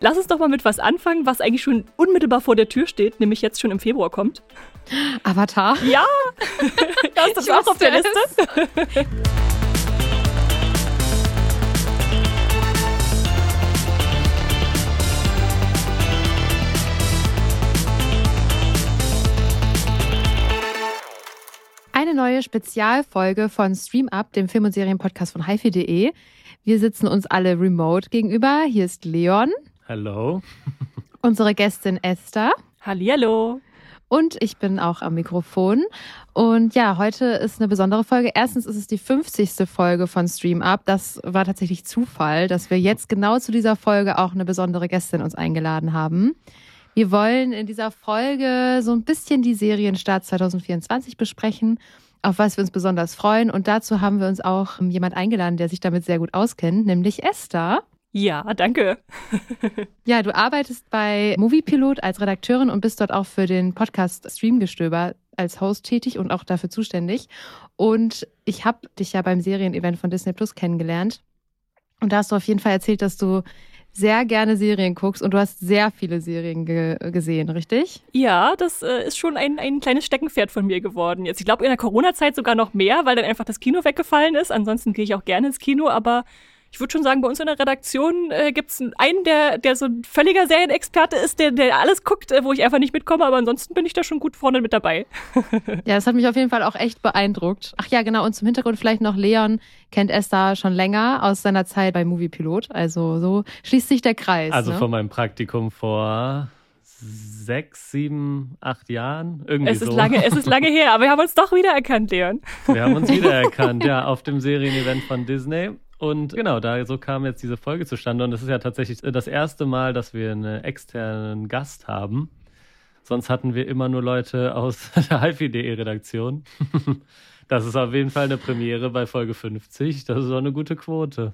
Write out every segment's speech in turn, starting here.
Lass uns doch mal mit was anfangen, was eigentlich schon unmittelbar vor der Tür steht, nämlich jetzt schon im Februar kommt. Avatar? Ja! das ist auch auf der Liste. Eine neue Spezialfolge von Stream Up, dem Film- und Serienpodcast von hifi.de. Wir sitzen uns alle remote gegenüber. Hier ist Leon. Hallo. Unsere Gästin Esther. Hallihallo. Und ich bin auch am Mikrofon. Und ja, heute ist eine besondere Folge. Erstens ist es die 50. Folge von Stream Up. Das war tatsächlich Zufall, dass wir jetzt genau zu dieser Folge auch eine besondere Gästin uns eingeladen haben. Wir wollen in dieser Folge so ein bisschen die Serienstart 2024 besprechen, auf was wir uns besonders freuen. Und dazu haben wir uns auch jemand eingeladen, der sich damit sehr gut auskennt, nämlich Esther. Ja, danke. ja, du arbeitest bei Moviepilot als Redakteurin und bist dort auch für den Podcast Streamgestöber als Host tätig und auch dafür zuständig. Und ich habe dich ja beim Serienevent von Disney Plus kennengelernt. Und da hast du auf jeden Fall erzählt, dass du sehr gerne Serien guckst und du hast sehr viele Serien ge gesehen, richtig? Ja, das äh, ist schon ein, ein kleines Steckenpferd von mir geworden. Jetzt, ich glaube, in der Corona-Zeit sogar noch mehr, weil dann einfach das Kino weggefallen ist. Ansonsten gehe ich auch gerne ins Kino, aber ich würde schon sagen, bei uns in der Redaktion äh, gibt es einen, der, der so ein völliger Serienexperte ist, der, der alles guckt, äh, wo ich einfach nicht mitkomme, aber ansonsten bin ich da schon gut vorne mit dabei. ja, das hat mich auf jeden Fall auch echt beeindruckt. Ach ja, genau, und zum Hintergrund vielleicht noch Leon kennt Esther schon länger aus seiner Zeit bei Moviepilot. Also so schließt sich der Kreis. Also ne? von meinem Praktikum vor sechs, sieben, acht Jahren. Irgendwie es ist so. Lange, es ist lange her, aber wir haben uns doch wiedererkannt, Leon. Wir haben uns wiedererkannt, ja, auf dem Serienevent von Disney. Und genau, da so kam jetzt diese Folge zustande. Und es ist ja tatsächlich das erste Mal, dass wir einen externen Gast haben. Sonst hatten wir immer nur Leute aus der HiFi.de Redaktion. Das ist auf jeden Fall eine Premiere bei Folge 50. Das ist auch eine gute Quote.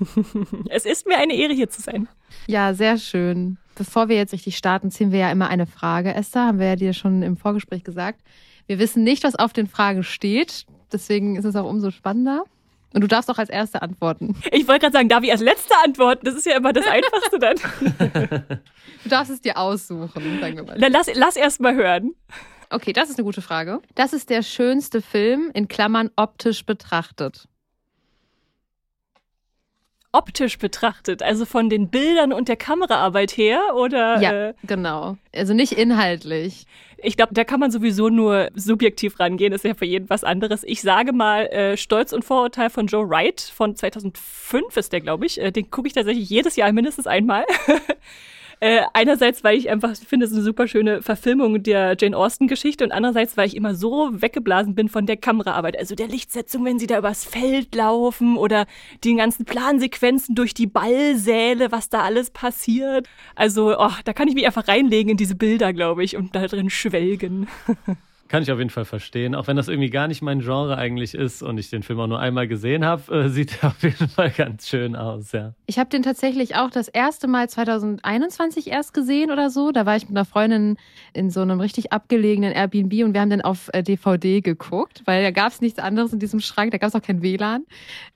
Es ist mir eine Ehre, hier zu sein. Ja, sehr schön. Bevor wir jetzt richtig starten, ziehen wir ja immer eine Frage. Esther, haben wir ja dir schon im Vorgespräch gesagt. Wir wissen nicht, was auf den Fragen steht. Deswegen ist es auch umso spannender. Und du darfst auch als Erste antworten. Ich wollte gerade sagen, darf ich als Letzte antworten? Das ist ja immer das Einfachste dann. du darfst es dir aussuchen, sagen wir mal. Dann lass, lass erst mal hören. Okay, das ist eine gute Frage. Das ist der schönste Film, in Klammern optisch betrachtet. Optisch betrachtet, also von den Bildern und der Kameraarbeit her, oder? Ja, äh, genau. Also nicht inhaltlich. Ich glaube, da kann man sowieso nur subjektiv rangehen. Das ist ja für jeden was anderes. Ich sage mal, äh, Stolz und Vorurteil von Joe Wright von 2005 ist der, glaube ich. Äh, den gucke ich tatsächlich jedes Jahr mindestens einmal. Äh, einerseits, weil ich einfach finde, es ist eine super schöne Verfilmung der Jane Austen-Geschichte und andererseits, weil ich immer so weggeblasen bin von der Kameraarbeit. Also der Lichtsetzung, wenn sie da übers Feld laufen oder die ganzen Plansequenzen durch die Ballsäle, was da alles passiert. Also, oh, da kann ich mich einfach reinlegen in diese Bilder, glaube ich, und da drin schwelgen. Kann ich auf jeden Fall verstehen. Auch wenn das irgendwie gar nicht mein Genre eigentlich ist und ich den Film auch nur einmal gesehen habe, äh, sieht er auf jeden Fall ganz schön aus, ja. Ich habe den tatsächlich auch das erste Mal 2021 erst gesehen oder so. Da war ich mit einer Freundin in so einem richtig abgelegenen Airbnb und wir haben den auf DVD äh, geguckt, weil da gab es nichts anderes in diesem Schrank, da gab es auch kein WLAN.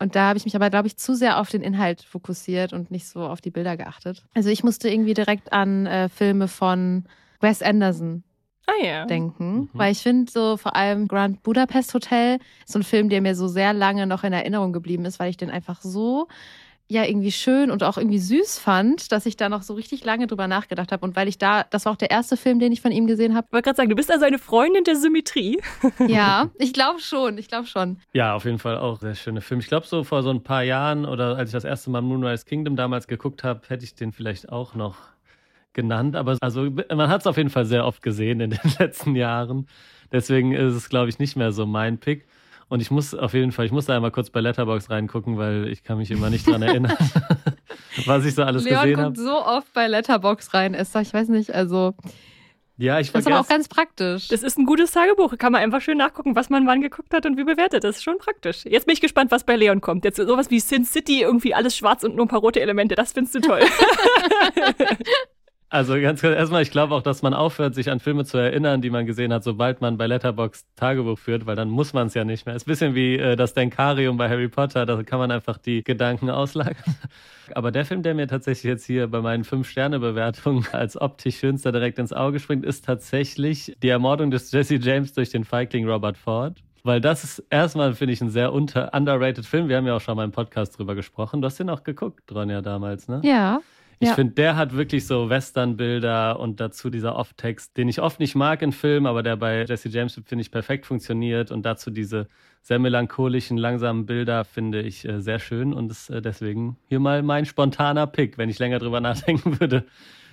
Und da habe ich mich aber, glaube ich, zu sehr auf den Inhalt fokussiert und nicht so auf die Bilder geachtet. Also ich musste irgendwie direkt an äh, Filme von Wes Anderson ah, ja. denken. Mhm. Weil ich finde so vor allem Grand Budapest Hotel so ein Film, der mir so sehr lange noch in Erinnerung geblieben ist, weil ich den einfach so ja irgendwie schön und auch irgendwie süß fand, dass ich da noch so richtig lange drüber nachgedacht habe und weil ich da, das war auch der erste Film, den ich von ihm gesehen habe. Ich wollte gerade sagen, du bist also eine Freundin der Symmetrie. ja, ich glaube schon, ich glaube schon. Ja, auf jeden Fall auch sehr schöner Film. Ich glaube so vor so ein paar Jahren oder als ich das erste Mal Moonrise Kingdom damals geguckt habe, hätte ich den vielleicht auch noch genannt, aber also man hat es auf jeden Fall sehr oft gesehen in den letzten Jahren. Deswegen ist es, glaube ich, nicht mehr so mein Pick. Und ich muss auf jeden Fall, ich muss da einmal kurz bei Letterbox reingucken, weil ich kann mich immer nicht dran erinnern, was ich so alles Leon gesehen habe. Leon so oft bei Letterbox rein, Esther. Ich weiß nicht, also. Ja, ich Das ist aber auch ganz praktisch. Das ist ein gutes Tagebuch. Kann man einfach schön nachgucken, was man wann geguckt hat und wie bewertet. Das ist schon praktisch. Jetzt bin ich gespannt, was bei Leon kommt. Jetzt sowas wie Sin City, irgendwie alles schwarz und nur ein paar rote Elemente. Das findest du toll. Also ganz kurz, erstmal, ich glaube auch, dass man aufhört, sich an Filme zu erinnern, die man gesehen hat, sobald man bei Letterbox Tagebuch führt, weil dann muss man es ja nicht mehr. Ist ein bisschen wie äh, das Denkarium bei Harry Potter, da kann man einfach die Gedanken auslagern. Aber der Film, der mir tatsächlich jetzt hier bei meinen Fünf-Sterne-Bewertungen als optisch schönster direkt ins Auge springt, ist tatsächlich die Ermordung des Jesse James durch den Feigling Robert Ford. Weil das ist erstmal, finde ich, ein sehr unter underrated Film. Wir haben ja auch schon mal im Podcast drüber gesprochen. Du hast den auch geguckt, Ronja, damals, ne? Ja. Ich Ja. finde, der hat wirklich so Western-Bilder und dazu dieser Off-Text, den ich oft nicht mag in Filmen, aber der bei Jesse James, finde ich, perfekt funktioniert. Und dazu diese sehr melancholischen, langsamen Bilder finde ich äh, sehr schön. Und ist äh, deswegen hier mal mein spontaner Pick. Wenn ich länger drüber nachdenken würde,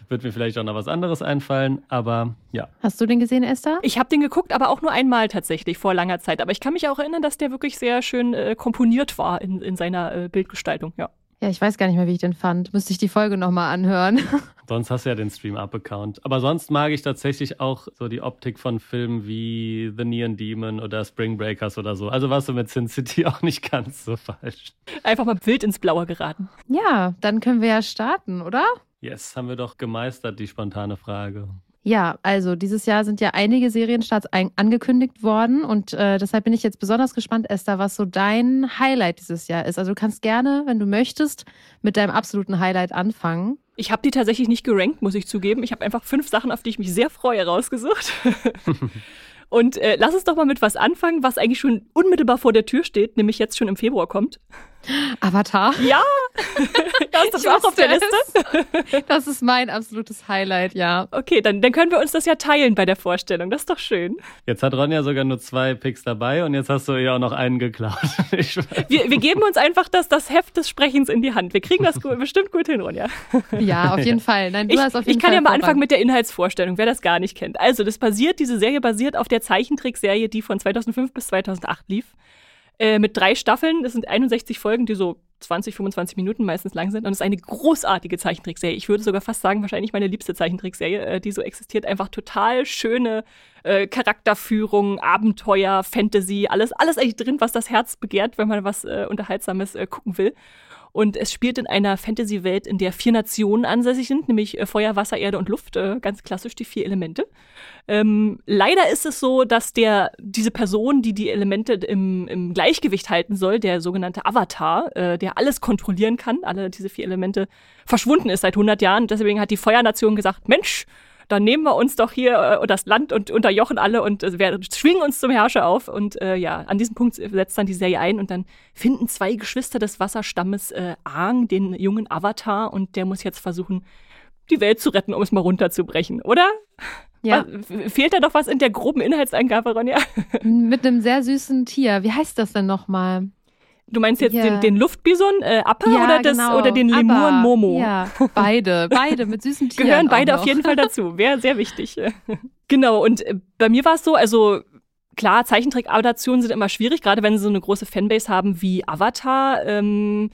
würde mir vielleicht auch noch was anderes einfallen. Aber ja, Hast du den gesehen, Esther? Ich habe den geguckt, aber auch nur einmal tatsächlich vor langer Zeit. Aber ich kann mich auch erinnern, dass der wirklich sehr schön äh, komponiert war in, in seiner äh, Bildgestaltung. Ja. Ja, ich weiß gar nicht mehr, wie ich den fand. Müsste ich die Folge nochmal anhören. sonst hast du ja den Stream-Up-Account. Aber sonst mag ich tatsächlich auch so die Optik von Filmen wie The Neon Demon oder Spring Breakers oder so. Also warst du mit Sin City auch nicht ganz so falsch. Einfach mal wild ins Blaue geraten. Ja, dann können wir ja starten, oder? Yes, haben wir doch gemeistert, die spontane Frage. Ja, also dieses Jahr sind ja einige Serienstarts ein angekündigt worden und äh, deshalb bin ich jetzt besonders gespannt, Esther, was so dein Highlight dieses Jahr ist. Also du kannst gerne, wenn du möchtest, mit deinem absoluten Highlight anfangen. Ich habe die tatsächlich nicht gerankt, muss ich zugeben. Ich habe einfach fünf Sachen, auf die ich mich sehr freue, rausgesucht. Und äh, lass uns doch mal mit was anfangen, was eigentlich schon unmittelbar vor der Tür steht, nämlich jetzt schon im Februar kommt. Avatar. Ja, das ist Ich auch auf der Liste. Das ist mein absolutes Highlight, ja. Okay, dann, dann können wir uns das ja teilen bei der Vorstellung. Das ist doch schön. Jetzt hat Ronja sogar nur zwei Picks dabei und jetzt hast du ihr auch noch einen geklaut. Wir, wir geben uns einfach das, das Heft des Sprechens in die Hand. Wir kriegen das gut, bestimmt gut hin, Ronja. Ja, auf jeden Fall. Nein, du Ich, hast auf jeden ich kann Fall ja mal anfangen mit der Inhaltsvorstellung, wer das gar nicht kennt. Also, das basiert, diese Serie basiert auf der Zeichentrickserie, die von 2005 bis 2008 lief. Äh, mit drei Staffeln. Das sind 61 Folgen, die so 20, 25 Minuten meistens lang sind. Und es ist eine großartige Zeichentrickserie. Ich würde sogar fast sagen, wahrscheinlich meine liebste Zeichentrickserie, äh, die so existiert. Einfach total schöne äh, Charakterführung, Abenteuer, Fantasy, alles, alles eigentlich drin, was das Herz begehrt, wenn man was äh, Unterhaltsames äh, gucken will. Und es spielt in einer Fantasy-Welt, in der vier Nationen ansässig sind, nämlich äh, Feuer, Wasser, Erde und Luft. Äh, ganz klassisch die vier Elemente. Ähm, leider ist es so, dass der, diese Person, die die Elemente im, im Gleichgewicht halten soll, der sogenannte Avatar, äh, der alles kontrollieren kann, alle diese vier Elemente, verschwunden ist seit 100 Jahren. Deswegen hat die Feuernation gesagt, Mensch, dann nehmen wir uns doch hier äh, das Land und unterjochen alle und äh, wir schwingen uns zum Herrscher auf. Und äh, ja, an diesem Punkt setzt dann die Serie ein und dann finden zwei Geschwister des Wasserstammes äh, Aang, den jungen Avatar, und der muss jetzt versuchen, die Welt zu retten, um es mal runterzubrechen, oder? Ja, Was, fehlt da doch was in der groben Inhaltsangabe, Ronja? mit einem sehr süßen Tier. Wie heißt das denn nochmal? Du meinst jetzt Ja. den, den Luftbison, äh, Appa, oder, das, oder den Lemuren Momo? Ja, beide. Beide mit süßen Tieren. Gehören beide auf jeden Fall dazu. Wäre sehr wichtig. genau, und äh, bei mir war es so, also klar, Zeichentrick-Adaptionen sind immer schwierig, gerade wenn sie so eine große Fanbase haben wie Avatar. Ähm,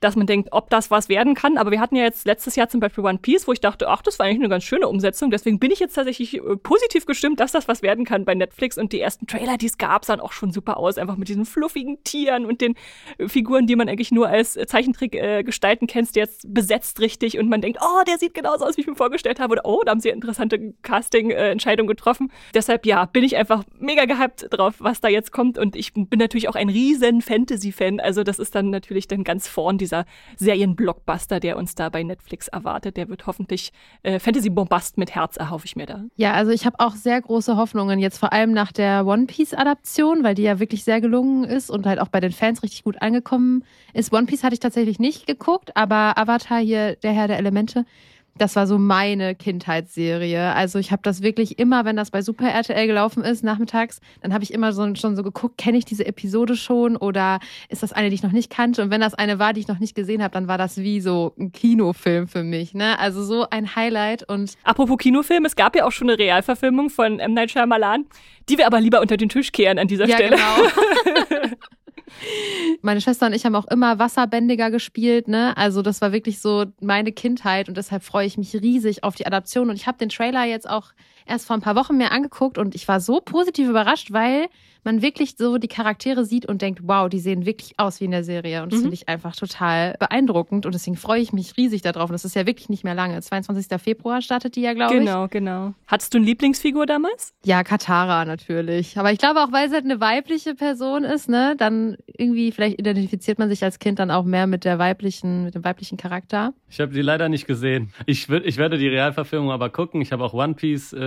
dass man denkt, ob das was werden kann. Aber wir hatten ja jetzt letztes Jahr zum Beispiel One Piece, wo ich dachte, ach, das war eigentlich eine ganz schöne Umsetzung. Deswegen bin ich jetzt tatsächlich äh, positiv gestimmt, dass das was werden kann bei Netflix. Und die ersten Trailer, die es gab, sahen auch schon super aus. Einfach mit diesen fluffigen Tieren und den äh, Figuren, die man eigentlich nur als äh, Zeichentrick äh, gestalten kennst, jetzt besetzt richtig. Und man denkt, oh, der sieht genauso aus, wie ich mir vorgestellt habe. Oder oh, da haben sie interessante Casting-Entscheidungen getroffen. Deshalb, ja, bin ich einfach mega gehypt drauf, was da jetzt kommt. Und ich bin natürlich auch ein riesen Fantasy-Fan. Also das ist dann natürlich dann ganz vorn dieser Serienblockbuster, der uns da bei Netflix erwartet. Der wird hoffentlich äh, Fantasy-Bombast mit Herz, erhoffe ich mir da. Ja, also ich habe auch sehr große Hoffnungen jetzt vor allem nach der One Piece Adaption, weil die ja wirklich sehr gelungen ist und halt auch bei den Fans richtig gut angekommen ist. One Piece hatte ich tatsächlich nicht geguckt, aber Avatar hier, der Herr der Elemente, das war so meine Kindheitsserie. Also ich habe das wirklich immer, wenn das bei Super RTL gelaufen ist, nachmittags, dann habe ich immer so, schon so geguckt, kenne ich diese Episode schon oder ist das eine, die ich noch nicht kannte? Und wenn das eine war, die ich noch nicht gesehen habe, dann war das wie so ein Kinofilm für mich. Ne? Also so ein Highlight und Apropos Kinofilm, es gab ja auch schon eine Realverfilmung von M. Night Shyamalan, die wir aber lieber unter den Tisch kehren an dieser ja, Stelle. genau. Meine Schwester und ich haben auch immer Wasserbändiger gespielt, ne? Also das war wirklich so meine Kindheit und deshalb freue ich mich riesig auf die Adaption und ich habe den Trailer jetzt auch erst vor ein paar Wochen mir angeguckt und ich war so positiv überrascht, weil man wirklich so die Charaktere sieht und denkt, wow, die sehen wirklich aus wie in der Serie. Und das mhm. finde ich einfach total beeindruckend. Und deswegen freue ich mich riesig darauf. Und das ist ja wirklich nicht mehr lange. 22. Februar startet die ja, glaube ich. Genau, genau. Hattest du eine Lieblingsfigur damals? Ja, Katara natürlich. Aber ich glaube auch, weil sie halt eine weibliche Person ist, ne, dann irgendwie, vielleicht identifiziert man sich als Kind dann auch mehr mit der weiblichen, mit dem weiblichen Charakter. Ich habe die leider nicht gesehen. Ich, ich werde die Realverfilmung aber gucken. Ich habe auch One Piece, äh,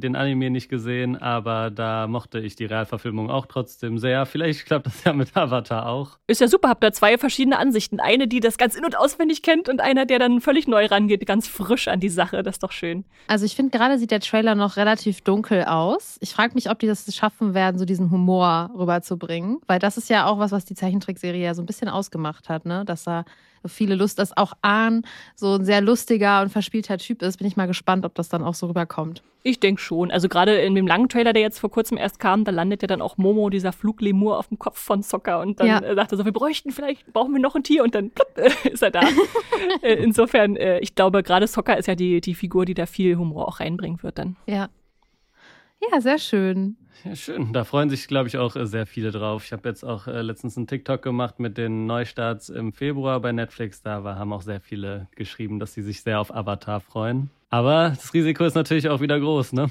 den Anime nicht gesehen, aber da mochte ich die Realverfilmung auch trotzdem sehr. Vielleicht klappt das ja mit Avatar auch. Ist ja super, habt da zwei verschiedene Ansichten. Eine, die das ganz in- und auswendig kennt und einer, der dann völlig neu rangeht, ganz frisch an die Sache. Das ist doch schön. Also ich finde, gerade sieht der Trailer noch relativ dunkel aus. Ich frage mich, ob die das schaffen werden, so diesen Humor rüberzubringen. Weil das ist ja auch was, was die Zeichentrickserie ja so ein bisschen ausgemacht hat, ne? Dass da viele Lust, dass auch Ahn so ein sehr lustiger und verspielter Typ ist. Bin ich mal gespannt, ob das dann auch so rüberkommt. Ich denke schon. Also gerade in dem langen Trailer, der jetzt vor kurzem erst kam, da landet ja dann auch Momo, dieser Fluglemur, auf dem Kopf von Zocker und dann ja. äh, sagt er so, wir bräuchten vielleicht, brauchen wir noch ein Tier und dann plupp, äh, ist er da. äh, insofern, äh, ich glaube, gerade Zocker ist ja die, die Figur, die da viel Humor auch reinbringen wird dann. Ja. Ja, sehr schön. Ja, schön. Da freuen sich, glaube ich, auch äh, sehr viele drauf. Ich habe jetzt auch äh, letztens einen TikTok gemacht mit den Neustarts im Februar bei Netflix. Da war, haben auch sehr viele geschrieben, dass sie sich sehr auf Avatar freuen. Aber das Risiko ist natürlich auch wieder groß, ne?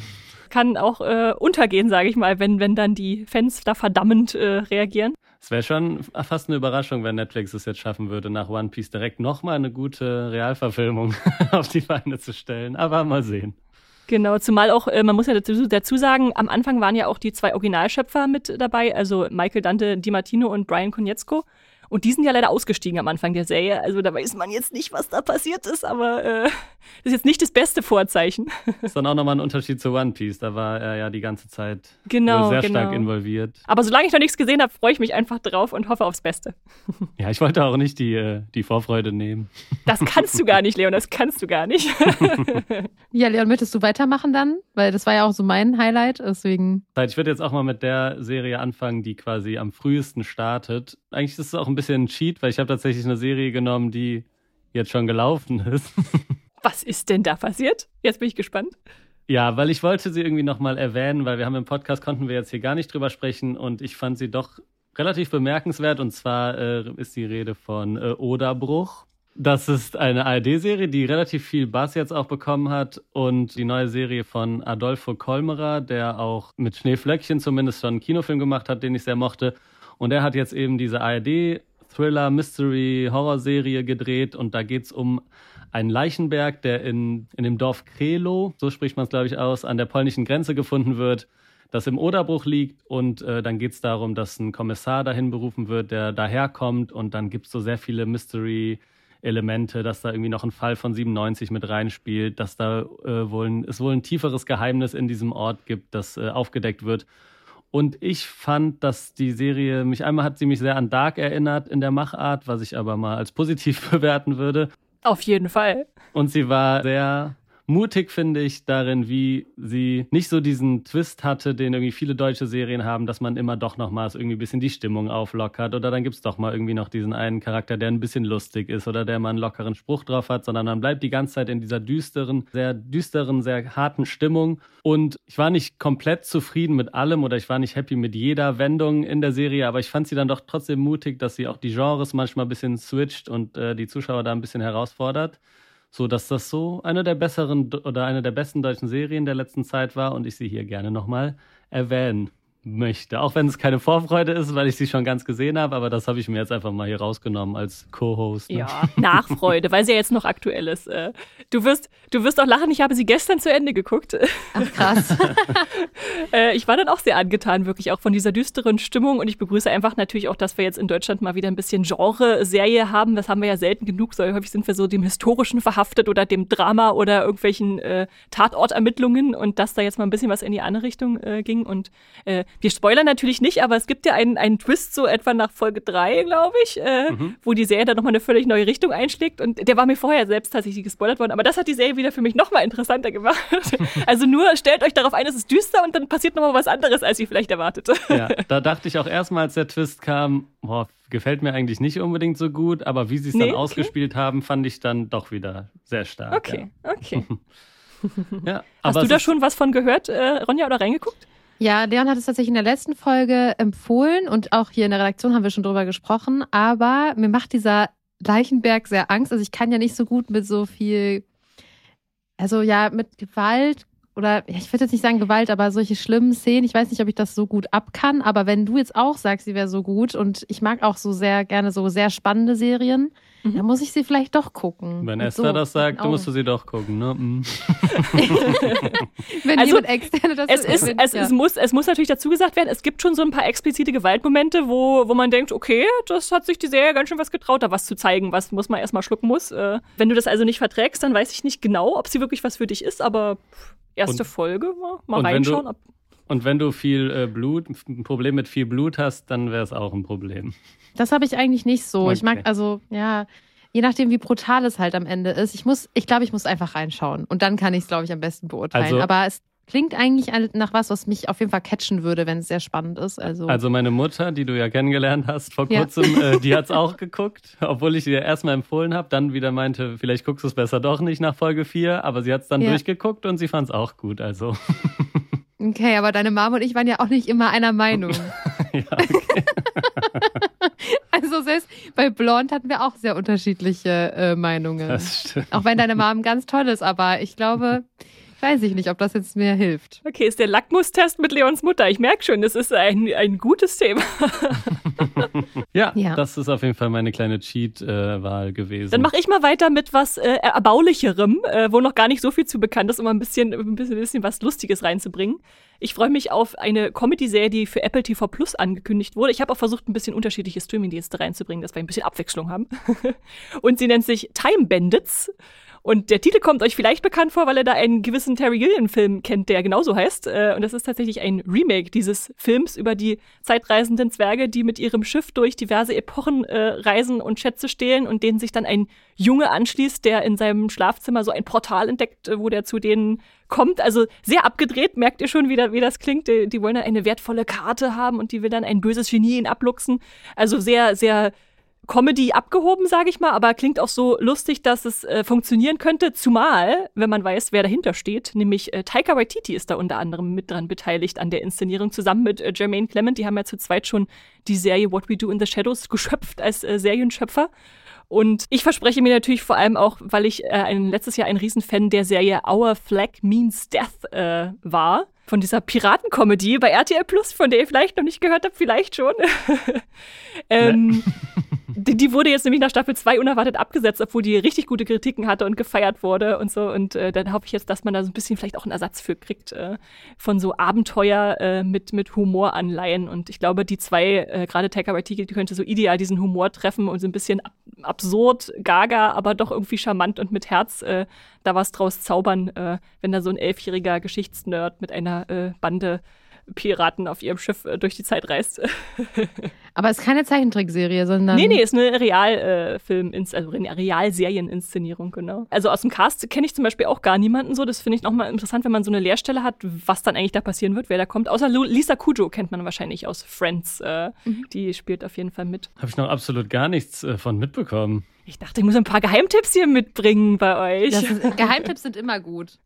Kann auch äh, untergehen, sage ich mal, wenn, wenn dann die Fans da verdammend äh, reagieren. Es wäre schon fast eine Überraschung, wenn Netflix es jetzt schaffen würde, nach One Piece direkt nochmal eine gute Realverfilmung auf die Beine zu stellen. Aber mal sehen. Genau, zumal auch, äh, man muss ja dazu, dazu, sagen, am Anfang waren ja auch die zwei Originalschöpfer mit dabei, also Michael Dante Di Martino und Brian Konietzko. Und die sind ja leider ausgestiegen am Anfang der Serie. Also da weiß man jetzt nicht, was da passiert ist, aber äh, das ist jetzt nicht das beste Vorzeichen. Das ist dann auch nochmal ein Unterschied zu One Piece. Da war er ja die ganze Zeit genau, sehr genau. stark involviert. Aber solange ich noch nichts gesehen habe, freue ich mich einfach drauf und hoffe aufs Beste. Ja, ich wollte auch nicht die, äh, die Vorfreude nehmen. Das kannst du gar nicht, Leon, das kannst du gar nicht. Ja, Leon, möchtest du weitermachen dann? Weil das war ja auch so mein Highlight, deswegen. Ich würde jetzt auch mal mit der Serie anfangen, die quasi am frühesten startet. Eigentlich ist es auch ein bisschen ein Cheat, weil ich habe tatsächlich eine Serie genommen, die jetzt schon gelaufen ist. Was ist denn da passiert? Jetzt bin ich gespannt. Ja, weil ich wollte sie irgendwie nochmal erwähnen, weil wir haben im Podcast, konnten wir jetzt hier gar nicht drüber sprechen und ich fand sie doch relativ bemerkenswert und zwar äh, ist die Rede von äh, Oderbruch. Das ist eine ARD-Serie, die relativ viel Bass jetzt auch bekommen hat und die neue Serie von Adolfo Kolmerer, der auch mit Schneeflöckchen zumindest schon einen Kinofilm gemacht hat, den ich sehr mochte. Und er hat jetzt eben diese ARD Thriller, Mystery, Horrorserie gedreht und da geht es um einen Leichenberg, der in, in dem Dorf Krelo, so spricht man es glaube ich aus, an der polnischen Grenze gefunden wird, das im Oderbruch liegt und äh, dann geht es darum, dass ein Kommissar dahin berufen wird, der daherkommt und dann gibt es so sehr viele Mystery Elemente, dass da irgendwie noch ein Fall von 97 mit reinspielt, dass da äh, wohl es wohl ein tieferes Geheimnis in diesem Ort gibt, das äh, aufgedeckt wird. Und ich fand, dass die Serie mich einmal hat sie mich sehr an Dark erinnert in der Machart, was ich aber mal als positiv bewerten würde. Auf jeden Fall. Und sie war sehr mutig, finde ich, darin, wie sie nicht so diesen Twist hatte, den irgendwie viele deutsche Serien haben, dass man immer doch nochmals irgendwie ein bisschen die Stimmung auflockert oder dann gibt es doch mal irgendwie noch diesen einen Charakter, der ein bisschen lustig ist oder der mal einen lockeren Spruch drauf hat, sondern man bleibt die ganze Zeit in dieser düsteren, sehr düsteren, sehr harten Stimmung. Und ich war nicht komplett zufrieden mit allem oder ich war nicht happy mit jeder Wendung in der Serie, aber ich fand sie dann doch trotzdem mutig, dass sie auch die Genres manchmal ein bisschen switcht und äh, die Zuschauer da ein bisschen herausfordert so dass das so eine der besseren oder eine der besten deutschen Serien der letzten Zeit war. Und ich sie hier gerne nochmal erwähnen möchte. Auch wenn es keine Vorfreude ist, weil ich sie schon ganz gesehen habe, aber das habe ich mir jetzt einfach mal hier rausgenommen als Co-Host. Ne? Ja, Nachfreude, weil sie ja jetzt noch aktuell ist. Äh, du wirst, du wirst auch lachen, ich habe sie gestern zu Ende geguckt. Ach krass. Äh, ich war dann auch sehr angetan, wirklich auch von dieser düsteren Stimmung und ich begrüße einfach natürlich auch, dass wir jetzt in Deutschland mal wieder ein bisschen Genre-Serie haben. Das haben wir ja selten genug. So häufig sind wir so dem Historischen verhaftet oder dem Drama oder irgendwelchen äh, Tatortermittlungen und dass da jetzt mal ein bisschen was in die andere Richtung äh, ging und äh, wir spoilern natürlich nicht, aber es gibt ja einen, einen Twist so etwa nach Folge 3, glaube ich, äh, mhm. wo die Serie dann nochmal eine völlig neue Richtung einschlägt. Und der war mir vorher selbst tatsächlich gespoilert worden. Aber das hat die Serie wieder für mich nochmal interessanter gemacht. also nur stellt euch darauf ein, es ist düster und dann passiert nochmal was anderes, als ihr vielleicht erwartet. ja, da dachte ich auch erstmal, als der Twist kam, boah, gefällt mir eigentlich nicht unbedingt so gut, aber wie sie es nee, dann okay. ausgespielt haben, fand ich dann doch wieder sehr stark. Okay, ja. okay. ja, Hast du da schon was von gehört, äh, Ronja, oder reingeguckt? Ja, Leon hat es tatsächlich in der letzten Folge empfohlen und auch hier in der Redaktion haben wir schon drüber gesprochen. Aber mir macht dieser Leichenberg sehr Angst. Also ich kann ja nicht so gut mit so viel, also ja, mit Gewalt oder ich würde jetzt nicht sagen Gewalt, aber solche schlimmen Szenen, ich weiß nicht, ob ich das so gut ab kann, aber wenn du jetzt auch sagst, sie wäre so gut und ich mag auch so sehr gerne so sehr spannende Serien, mhm. dann muss ich sie vielleicht doch gucken. Wenn Esther so, das sagt, dann musst du sie doch gucken, ne? Mhm. wenn also, jemand externe das es ist, es, ja. es, muss, es muss natürlich dazu gesagt werden, es gibt schon so ein paar explizite Gewaltmomente, wo, wo man denkt, okay, das hat sich die Serie ganz schön was getraut, da was zu zeigen, was muss man erstmal schlucken muss. Äh, wenn du das also nicht verträgst, dann weiß ich nicht genau, ob sie wirklich was für dich ist, aber erste und, Folge mal, mal reinschauen. Du, und wenn du viel äh, Blut, ein Problem mit viel Blut hast, dann wäre es auch ein Problem. Das habe ich eigentlich nicht so. Okay. Ich mag, also, ja, je nachdem, wie brutal es halt am Ende ist. Ich muss, ich glaube, ich muss einfach reinschauen. Und dann kann ich es, glaube ich, am besten beurteilen. Also, Aber es klingt eigentlich nach was, was mich auf jeden Fall catchen würde, wenn es sehr spannend ist. Also, also meine Mutter, die du ja kennengelernt hast vor kurzem, ja. äh, die hat es auch geguckt, obwohl ich ihr erstmal empfohlen habe, dann wieder meinte, vielleicht guckst du es besser doch nicht nach Folge 4, aber sie hat es dann ja. durchgeguckt und sie fand es auch gut. Also. Okay, aber deine Mom und ich waren ja auch nicht immer einer Meinung. ja, okay. also selbst bei Blond hatten wir auch sehr unterschiedliche äh, Meinungen. Das stimmt. Auch wenn deine Mom ganz toll ist, aber ich glaube, Weiß ich nicht, ob das jetzt mehr hilft. Okay, ist der Lackmustest mit Leons Mutter. Ich merke schon, das ist ein, ein gutes Thema. ja, ja, das ist auf jeden Fall meine kleine Cheat-Wahl gewesen. Dann mache ich mal weiter mit was äh, Erbaulicherem, äh, wo noch gar nicht so viel zu bekannt ist, um ein bisschen, ein bisschen, ein bisschen was Lustiges reinzubringen. Ich freue mich auf eine Comedy-Serie, die für Apple TV Plus angekündigt wurde. Ich habe auch versucht, ein bisschen unterschiedliche Streaming-Dienste reinzubringen, dass wir ein bisschen Abwechslung haben. Und sie nennt sich Time Bandits. Und der Titel kommt euch vielleicht bekannt vor, weil ihr da einen gewissen Terry Gilliam-Film kennt, der genauso heißt. Äh, und das ist tatsächlich ein Remake dieses Films über die zeitreisenden Zwerge, die mit ihrem Schiff durch diverse Epochen äh, reisen und Schätze stehlen und denen sich dann ein Junge anschließt, der in seinem Schlafzimmer so ein Portal entdeckt, äh, wo der zu denen kommt. Also sehr abgedreht, merkt ihr schon, wie, da, wie das klingt. Die, die wollen dann eine wertvolle Karte haben und die will dann ein böses Genie ihn abluchsen. Also sehr, sehr Comedy abgehoben, sage ich mal, aber klingt auch so lustig, dass es äh, funktionieren könnte, zumal, wenn man weiß, wer dahinter steht, nämlich äh, Taika Waititi ist da unter anderem mit dran beteiligt an der Inszenierung, zusammen mit äh, Jermaine Clement, die haben ja zu zweit schon die Serie What We Do in the Shadows geschöpft als äh, Serienschöpfer. Und ich verspreche mir natürlich vor allem auch, weil ich äh, ein, letztes Jahr ein Riesenfan der Serie Our Flag Means Death äh, war, von dieser Piratencomedy bei RTL Plus, von der ihr vielleicht noch nicht gehört habt, vielleicht schon. ähm, die, die, wurde jetzt nämlich nach Staffel 2 unerwartet abgesetzt, obwohl die richtig gute Kritiken hatte und gefeiert wurde und so. Und äh, dann hoffe ich jetzt, dass man da so ein bisschen vielleicht auch einen Ersatz für kriegt äh, von so Abenteuer äh, mit, mit Humor anleihen. Und ich glaube, die zwei, äh, gerade die könnte so ideal diesen Humor treffen und so ein bisschen ab absurd, gaga, aber doch irgendwie charmant und mit Herz äh, da was draus zaubern, äh, wenn da so ein elfjähriger Geschichtsnerd mit einer äh, Bande Piraten auf ihrem Schiff äh, durch die Zeit reist. Aber es ist keine Zeichentrickserie, sondern. Nee, nee, ist eine Realfilm, äh, also eine Realserieninszenierung, genau. Also aus dem Cast kenne ich zum Beispiel auch gar niemanden so. Das finde ich nochmal interessant, wenn man so eine Lehrstelle hat, was dann eigentlich da passieren wird, wer da kommt. Außer Lisa Kujo kennt man wahrscheinlich aus Friends. Äh, mhm. Die spielt auf jeden Fall mit. Habe ich noch absolut gar nichts äh, von mitbekommen. Ich dachte, ich muss ein paar Geheimtipps hier mitbringen bei euch. Ist, Geheimtipps sind immer gut.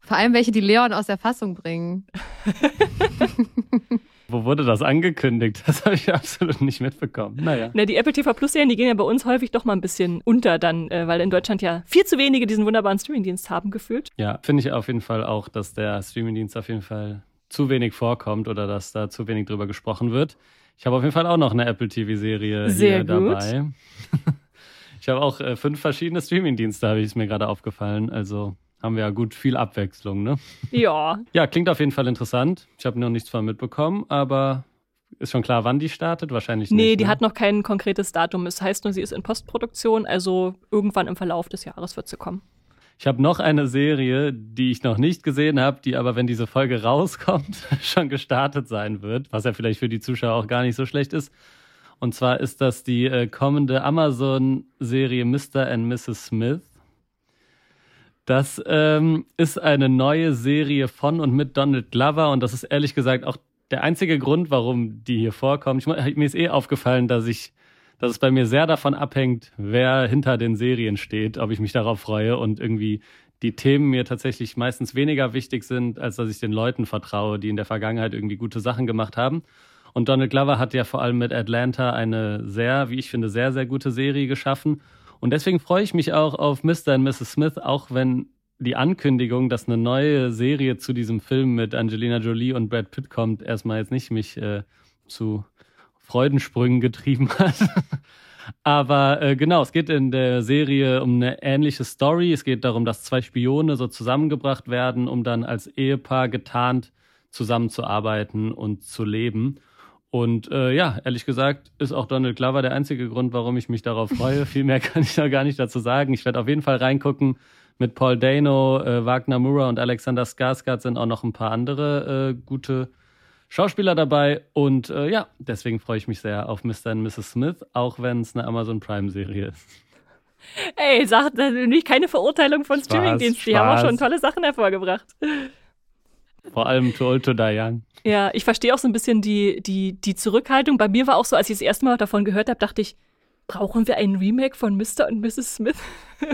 Vor allem welche, die Leon aus der Fassung bringen. Wo wurde das angekündigt? Das habe ich absolut nicht mitbekommen. Naja. Na, die Apple TV Plus-Serien, die gehen ja bei uns häufig doch mal ein bisschen unter dann, äh, weil in Deutschland ja viel zu wenige diesen wunderbaren Streamingdienst haben gefühlt. Ja, finde ich auf jeden Fall auch, dass der Streamingdienst auf jeden Fall zu wenig vorkommt oder dass da zu wenig drüber gesprochen wird. Ich habe auf jeden Fall auch noch eine Apple TV-Serie hier gut. dabei. ich habe auch äh, fünf verschiedene Streamingdienste, habe ich es mir gerade aufgefallen. Also haben wir ja gut viel Abwechslung, ne? Ja. Ja, klingt auf jeden Fall interessant. Ich habe noch nichts von mitbekommen, aber ist schon klar, wann die startet? Wahrscheinlich nicht. Nee, die ne? hat noch kein konkretes Datum. Es heißt nur, sie ist in Postproduktion, also irgendwann im Verlauf des Jahres wird sie kommen. Ich habe noch eine Serie, die ich noch nicht gesehen habe, die aber, wenn diese Folge rauskommt, schon gestartet sein wird, was ja vielleicht für die Zuschauer auch gar nicht so schlecht ist. Und zwar ist das die äh, kommende Amazon-Serie Mr. and Mrs. Smith. Das ähm, ist eine neue Serie von und mit Donald Glover und das ist ehrlich gesagt auch der einzige Grund, warum die hier vorkommen. Ich, mir ist eh aufgefallen, dass ich, dass es bei mir sehr davon abhängt, wer hinter den Serien steht, ob ich mich darauf freue und irgendwie die Themen mir tatsächlich meistens weniger wichtig sind, als dass ich den Leuten vertraue, die in der Vergangenheit irgendwie gute Sachen gemacht haben. Und Donald Glover hat ja vor allem mit Atlanta eine sehr, wie ich finde, sehr, sehr gute Serie geschaffen. Und deswegen freue ich mich auch auf Mr. und Mrs. Smith, auch wenn die Ankündigung, dass eine neue Serie zu diesem Film mit Angelina Jolie und Brad Pitt kommt, erstmal jetzt nicht mich äh, zu Freudensprüngen getrieben hat. Aber äh, genau, es geht in der Serie um eine ähnliche Story. Es geht darum, dass zwei Spione so zusammengebracht werden, um dann als Ehepaar getarnt zusammenzuarbeiten und zu leben. Und äh, ja, ehrlich gesagt ist auch Donald Glover der einzige Grund, warum ich mich darauf freue. Viel mehr kann ich noch gar nicht dazu sagen. Ich werde auf jeden Fall reingucken. Mit Paul Dano, äh, Wagner Mura und Alexander Skarsgård sind auch noch ein paar andere äh, gute Schauspieler dabei. Und äh, ja, deswegen freue ich mich sehr auf Mr. und Mrs. Smith, auch wenn es eine Amazon Prime-Serie ist. Ey, sagt natürlich keine Verurteilung von Streamingdiensten. Die haben auch schon tolle Sachen hervorgebracht. Vor allem Too Old to Die Young. Ja, ich verstehe auch so ein bisschen die, die, die Zurückhaltung. Bei mir war auch so, als ich das erste Mal davon gehört habe, dachte ich, brauchen wir ein Remake von Mr. und Mrs. Smith?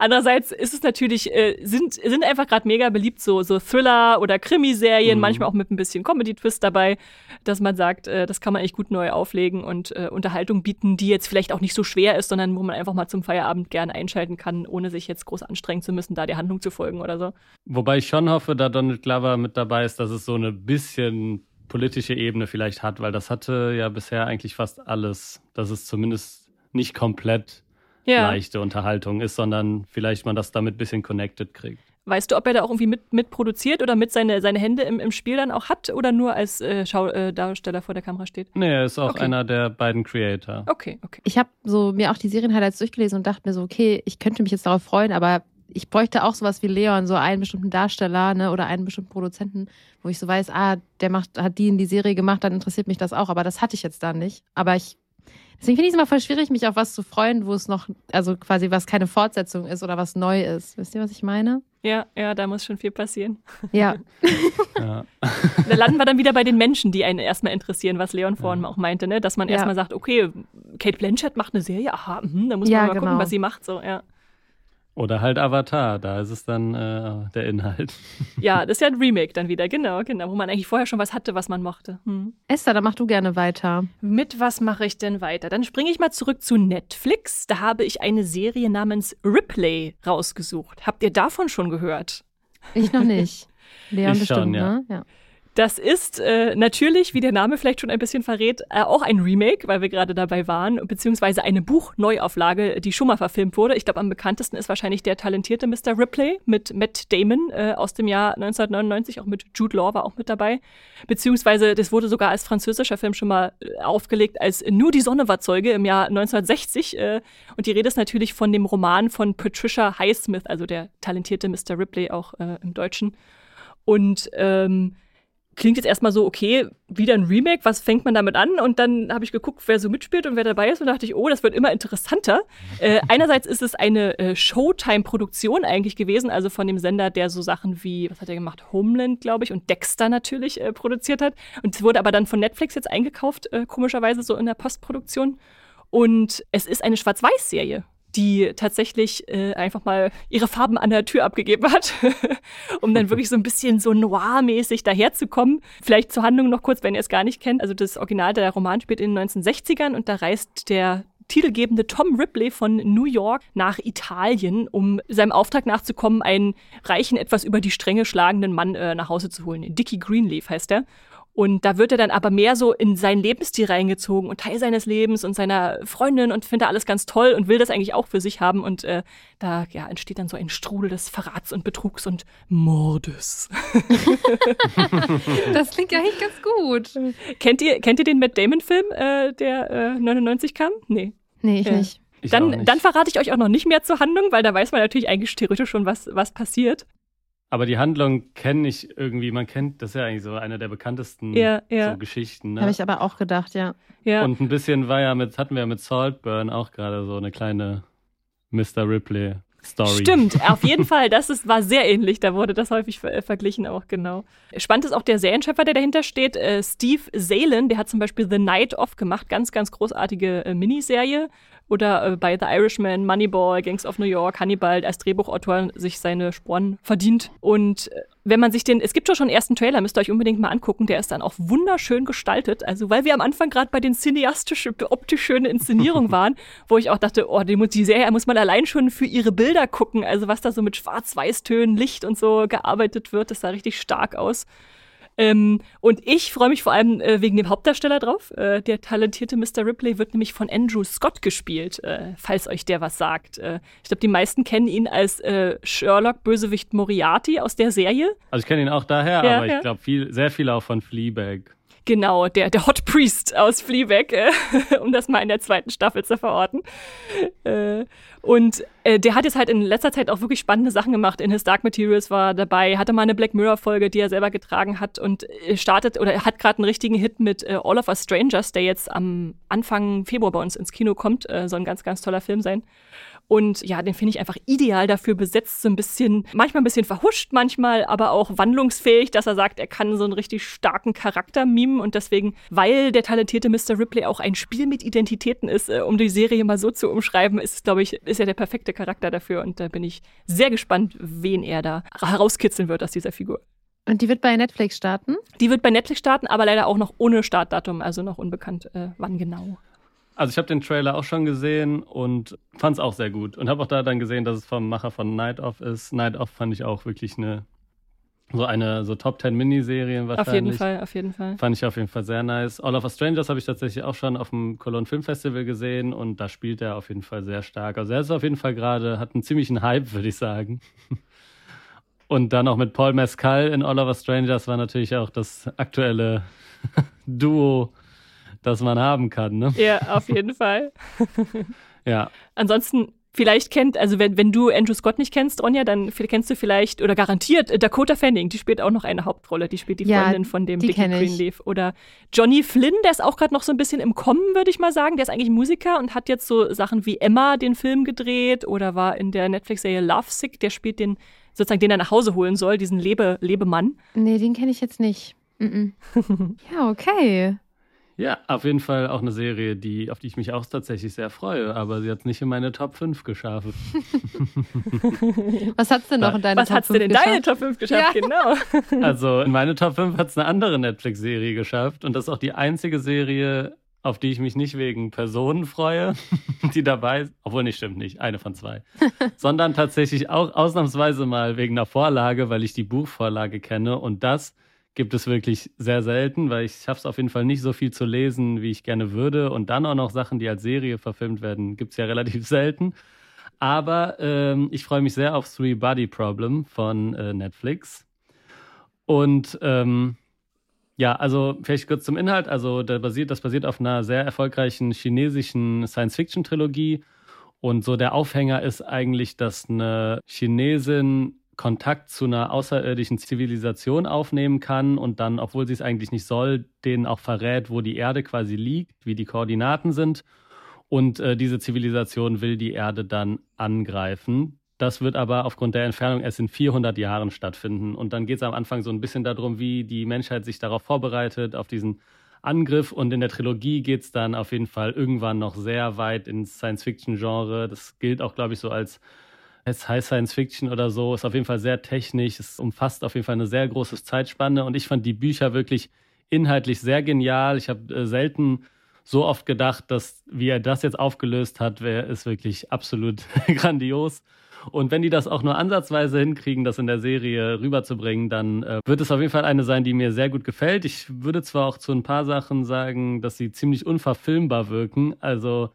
Andererseits ist es natürlich, äh, sind, sind einfach gerade mega beliebt, so, so Thriller- oder Krimiserien, mhm. manchmal auch mit ein bisschen Comedy-Twist dabei, dass man sagt, äh, das kann man eigentlich gut neu auflegen und äh, Unterhaltung bieten, die jetzt vielleicht auch nicht so schwer ist, sondern wo man einfach mal zum Feierabend gerne einschalten kann, ohne sich jetzt groß anstrengen zu müssen, da der Handlung zu folgen oder so. Wobei ich schon hoffe, da Donald Glover mit dabei ist, dass es so eine bisschen politische Ebene vielleicht hat, weil das hatte ja bisher eigentlich fast alles, dass es zumindest nicht komplett ja. leichte Unterhaltung ist, sondern vielleicht man das damit ein bisschen connected kriegt. Weißt du, ob er da auch irgendwie mit, mit produziert oder mit seine, seine Hände im, im Spiel dann auch hat oder nur als äh, Schau äh, Darsteller vor der Kamera steht? Nee, er ist auch okay. einer der beiden Creator. Okay, okay. Ich habe so mir auch die Serienhighlights durchgelesen und dachte mir so, okay, ich könnte mich jetzt darauf freuen, aber ich bräuchte auch sowas wie Leon, so einen bestimmten Darsteller ne, oder einen bestimmten Produzenten, wo ich so weiß, ah, der macht, hat die in die Serie gemacht, dann interessiert mich das auch. Aber das hatte ich jetzt da nicht. Aber ich Deswegen finde ich es immer voll schwierig, mich auf was zu freuen, wo es noch, also quasi was keine Fortsetzung ist oder was neu ist. Wisst ihr, was ich meine? Ja, ja, da muss schon viel passieren. Ja. ja. Da landen wir dann wieder bei den Menschen, die einen erstmal interessieren, was Leon vorhin ja. auch meinte, ne? Dass man ja. erstmal sagt, okay, Kate Blanchett macht eine Serie, aha, mh, da muss man ja, mal genau. gucken, was sie macht, so, ja. Oder halt Avatar, da ist es dann äh, der Inhalt. Ja, das ist ja ein Remake dann wieder, genau, genau, wo man eigentlich vorher schon was hatte, was man mochte. Hm. Esther, dann mach du gerne weiter. Mit was mache ich denn weiter? Dann springe ich mal zurück zu Netflix. Da habe ich eine Serie namens Ripley rausgesucht. Habt ihr davon schon gehört? Ich noch nicht. Leon ich bestimmt, schon, ja. ne? Ja. Das ist äh, natürlich, wie der Name vielleicht schon ein bisschen verrät, äh, auch ein Remake, weil wir gerade dabei waren, beziehungsweise eine Buchneuauflage, die schon mal verfilmt wurde. Ich glaube, am bekanntesten ist wahrscheinlich der talentierte Mr. Ripley mit Matt Damon äh, aus dem Jahr 1999, auch mit Jude Law war auch mit dabei. Beziehungsweise, das wurde sogar als französischer Film schon mal äh, aufgelegt, als Nur die Sonne war Zeuge im Jahr 1960. Äh, und die Rede ist natürlich von dem Roman von Patricia Highsmith, also der talentierte Mr. Ripley auch äh, im Deutschen. Und ähm, klingt jetzt erstmal so, okay, wieder ein Remake, was fängt man damit an? Und dann habe ich geguckt, wer so mitspielt und wer dabei ist und dachte ich, oh, das wird immer interessanter. Äh, einerseits ist es eine äh, Showtime-Produktion eigentlich gewesen, also von dem Sender, der so Sachen wie, was hat er gemacht, Homeland, glaube ich, und Dexter natürlich äh, produziert hat. Und es wurde aber dann von Netflix jetzt eingekauft, äh, komischerweise so in der Postproduktion. Und es ist eine Schwarz-Weiß-Serie die tatsächlich äh, einfach mal ihre Farben an der Tür abgegeben hat, um dann wirklich so ein bisschen so noir-mäßig daherzukommen. Vielleicht zur Handlung noch kurz, wenn ihr es gar nicht kennt. Also das Original der Roman spielt in den 1960ern und da reist der titelgebende Tom Ripley von New York nach Italien, um seinem Auftrag nachzukommen, einen reichen, etwas über die Stränge schlagenden Mann äh, nach Hause zu holen. Dickie Greenleaf heißt er. Und da wird er dann aber mehr so in seinen Lebensstil reingezogen und Teil seines Lebens und seiner Freundin und findet alles ganz toll und will das eigentlich auch für sich haben. Und äh, da ja, entsteht dann so ein Strudel des Verrats und Betrugs und Mordes. das klingt ja echt ganz gut. Kennt ihr, kennt ihr den Matt Damon-Film, äh, der äh, 99 kam? Nee. Nee, ich äh, nicht. Ich dann, dann verrate ich euch auch noch nicht mehr zur Handlung, weil da weiß man natürlich eigentlich theoretisch schon, was, was passiert. Aber die Handlung kenne ich irgendwie, man kennt, das ist ja eigentlich so eine der bekanntesten ja, ja. So Geschichten. Ne? Habe ich aber auch gedacht, ja. ja. Und ein bisschen war ja mit, hatten wir mit Saltburn auch gerade so eine kleine Mr. Ripley Story. Stimmt, auf jeden Fall. Das ist, war sehr ähnlich. Da wurde das häufig ver verglichen auch, genau. Spannend ist auch der Serienschöpfer, der dahinter steht. Äh, Steve Zalen, der hat zum Beispiel The Night Off gemacht. Ganz, ganz großartige äh, Miniserie oder äh, bei The Irishman, Moneyball, Gangs of New York, Hannibal als Drehbuchautor sich seine Sporen verdient. Und äh, wenn man sich den, es gibt schon einen ersten Trailer, müsst ihr euch unbedingt mal angucken, der ist dann auch wunderschön gestaltet. Also, weil wir am Anfang gerade bei den cineastischen, optisch schönen Inszenierungen waren, wo ich auch dachte, oh, die, die Serie muss man allein schon für ihre Bilder gucken. Also, was da so mit Schwarz-Weiß-Tönen, Licht und so gearbeitet wird, das sah richtig stark aus. Ähm, und ich freue mich vor allem äh, wegen dem Hauptdarsteller drauf. Äh, der talentierte Mr. Ripley wird nämlich von Andrew Scott gespielt, äh, falls euch der was sagt. Äh, ich glaube, die meisten kennen ihn als äh, Sherlock-Bösewicht Moriarty aus der Serie. Also ich kenne ihn auch daher, ja, aber ja. ich glaube viel, sehr viel auch von Fleabag. Genau, der, der Hot Priest aus Fleabag, äh, um das mal in der zweiten Staffel zu verorten. Äh, und äh, der hat jetzt halt in letzter Zeit auch wirklich spannende Sachen gemacht. In His Dark Materials war dabei, hatte mal eine Black Mirror-Folge, die er selber getragen hat und äh, startet oder hat gerade einen richtigen Hit mit äh, All of Us Strangers, der jetzt am Anfang Februar bei uns ins Kino kommt. Äh, soll ein ganz, ganz toller Film sein. Und ja, den finde ich einfach ideal dafür besetzt, so ein bisschen, manchmal ein bisschen verhuscht, manchmal aber auch wandlungsfähig, dass er sagt, er kann so einen richtig starken Charakter mimen und deswegen, weil der talentierte Mr. Ripley auch ein Spiel mit Identitäten ist, äh, um die Serie mal so zu umschreiben, ist, glaube ich, ist er der perfekte Charakter dafür und da bin ich sehr gespannt, wen er da herauskitzeln wird aus dieser Figur. Und die wird bei Netflix starten? Die wird bei Netflix starten, aber leider auch noch ohne Startdatum, also noch unbekannt, äh, wann genau. Also ich habe den Trailer auch schon gesehen und fand es auch sehr gut. Und habe auch da dann gesehen, dass es vom Macher von Night Off ist. Night Off fand ich auch wirklich eine so eine so Top 10 Miniserien wahrscheinlich. Auf jeden Fall, auf jeden Fall. Fand ich auf jeden Fall sehr nice. All of Us Strangers habe ich tatsächlich auch schon auf dem Cologne Film Festival gesehen und da spielt er auf jeden Fall sehr stark. Also er ist auf jeden Fall gerade, hat einen ziemlichen Hype, würde ich sagen. Und dann auch mit Paul Mescal in All of Us Strangers war natürlich auch das aktuelle Duo das man haben kann. Ne? Ja, auf jeden Fall. ja. Ansonsten vielleicht kennt, also wenn, wenn du Andrew Scott nicht kennst, Ronja, dann kennst du vielleicht oder garantiert äh, Dakota Fanning, die spielt auch noch eine Hauptrolle, die spielt die ja, Freundin von dem Dickie Greenleaf. Oder Johnny Flynn, der ist auch gerade noch so ein bisschen im Kommen, würde ich mal sagen. Der ist eigentlich Musiker und hat jetzt so Sachen wie Emma den Film gedreht oder war in der Netflix-Serie Love Sick, der spielt den, sozusagen den er nach Hause holen soll, diesen Lebe, Lebemann. Nee, den kenne ich jetzt nicht. Mm -mm. ja, okay. Ja, auf jeden Fall auch eine Serie, die, auf die ich mich auch tatsächlich sehr freue, aber sie hat es nicht in meine Top 5 geschafft. Was hat's denn noch in deine Was Top hat's 5 denn in geschafft? deine Top 5 geschafft, ja. genau. Also in meine Top 5 hat es eine andere Netflix-Serie geschafft und das ist auch die einzige Serie, auf die ich mich nicht wegen Personen freue, die dabei sind, obwohl nicht stimmt nicht, eine von zwei, sondern tatsächlich auch ausnahmsweise mal wegen einer Vorlage, weil ich die Buchvorlage kenne und das gibt es wirklich sehr selten, weil ich schaffe es auf jeden Fall nicht so viel zu lesen, wie ich gerne würde. Und dann auch noch Sachen, die als Serie verfilmt werden, gibt es ja relativ selten. Aber ähm, ich freue mich sehr auf Three Body Problem von äh, Netflix. Und ähm, ja, also vielleicht kurz zum Inhalt. Also das basiert, das basiert auf einer sehr erfolgreichen chinesischen Science-Fiction-Trilogie. Und so der Aufhänger ist eigentlich, dass eine Chinesin Kontakt zu einer außerirdischen Zivilisation aufnehmen kann und dann, obwohl sie es eigentlich nicht soll, denen auch verrät, wo die Erde quasi liegt, wie die Koordinaten sind. Und äh, diese Zivilisation will die Erde dann angreifen. Das wird aber aufgrund der Entfernung erst in 400 Jahren stattfinden. Und dann geht es am Anfang so ein bisschen darum, wie die Menschheit sich darauf vorbereitet, auf diesen Angriff. Und in der Trilogie geht es dann auf jeden Fall irgendwann noch sehr weit ins Science-Fiction-Genre. Das gilt auch, glaube ich, so als heißt High Science Fiction oder so, ist auf jeden Fall sehr technisch, es umfasst auf jeden Fall eine sehr große Zeitspanne und ich fand die Bücher wirklich inhaltlich sehr genial. Ich habe äh, selten so oft gedacht, dass wie er das jetzt aufgelöst hat, wäre es wirklich absolut grandios. Und wenn die das auch nur ansatzweise hinkriegen, das in der Serie rüberzubringen, dann äh, wird es auf jeden Fall eine sein, die mir sehr gut gefällt. Ich würde zwar auch zu ein paar Sachen sagen, dass sie ziemlich unverfilmbar wirken. Also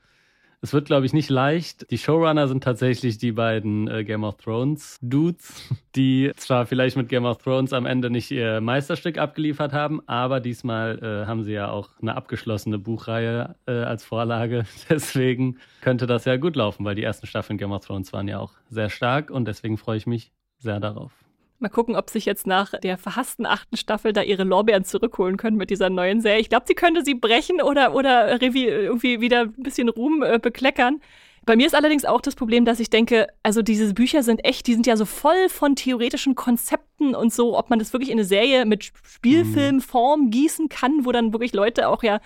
es wird, glaube ich, nicht leicht. Die Showrunner sind tatsächlich die beiden äh, Game of Thrones Dudes, die zwar vielleicht mit Game of Thrones am Ende nicht ihr Meisterstück abgeliefert haben, aber diesmal äh, haben sie ja auch eine abgeschlossene Buchreihe äh, als Vorlage. Deswegen könnte das ja gut laufen, weil die ersten Staffeln Game of Thrones waren ja auch sehr stark und deswegen freue ich mich sehr darauf. Mal gucken, ob sich jetzt nach der verhassten achten Staffel da ihre Lorbeeren zurückholen können mit dieser neuen Serie. Ich glaube, sie könnte sie brechen oder, oder irgendwie wieder ein bisschen Ruhm äh, bekleckern. Bei mir ist allerdings auch das Problem, dass ich denke, also diese Bücher sind echt, die sind ja so voll von theoretischen Konzepten und so, ob man das wirklich in eine Serie mit Spielfilmform gießen kann, wo dann wirklich Leute auch ja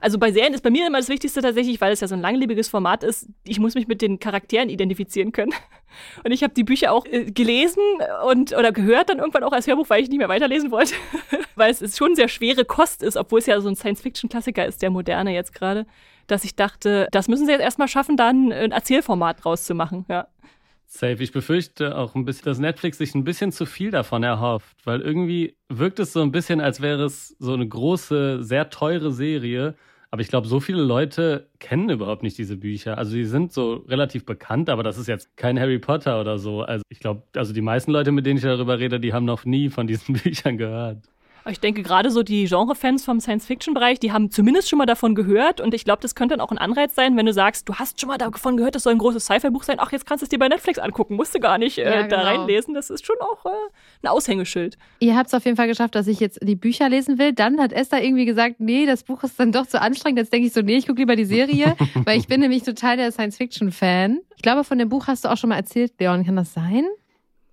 Also bei Serien ist bei mir immer das Wichtigste tatsächlich, weil es ja so ein langlebiges Format ist, ich muss mich mit den Charakteren identifizieren können. Und ich habe die Bücher auch äh, gelesen und oder gehört dann irgendwann auch als Hörbuch, weil ich nicht mehr weiterlesen wollte. weil es ist schon sehr schwere Kost ist, obwohl es ja so ein Science-Fiction-Klassiker ist, der moderne jetzt gerade, dass ich dachte, das müssen sie jetzt erstmal schaffen, dann ein Erzählformat draus zu machen. Ja. Safe. Ich befürchte auch ein bisschen, dass Netflix sich ein bisschen zu viel davon erhofft, weil irgendwie wirkt es so ein bisschen, als wäre es so eine große, sehr teure Serie. Aber ich glaube, so viele Leute kennen überhaupt nicht diese Bücher. Also die sind so relativ bekannt, aber das ist jetzt kein Harry Potter oder so. Also ich glaube, also die meisten Leute, mit denen ich darüber rede, die haben noch nie von diesen Büchern gehört. Ich denke, gerade so die Genre-Fans vom Science-Fiction-Bereich, die haben zumindest schon mal davon gehört. Und ich glaube, das könnte dann auch ein Anreiz sein, wenn du sagst, du hast schon mal davon gehört, das soll ein großes Sci-Fi-Buch sein. Ach, jetzt kannst du es dir bei Netflix angucken. Musst du gar nicht äh, ja, genau. da reinlesen. Das ist schon auch äh, ein Aushängeschild. Ihr habt es auf jeden Fall geschafft, dass ich jetzt die Bücher lesen will. Dann hat Esther irgendwie gesagt, nee, das Buch ist dann doch zu anstrengend. Jetzt denke ich so, nee, ich gucke lieber die Serie, weil ich bin nämlich total der Science-Fiction-Fan. Ich glaube, von dem Buch hast du auch schon mal erzählt, Leon. Kann das sein?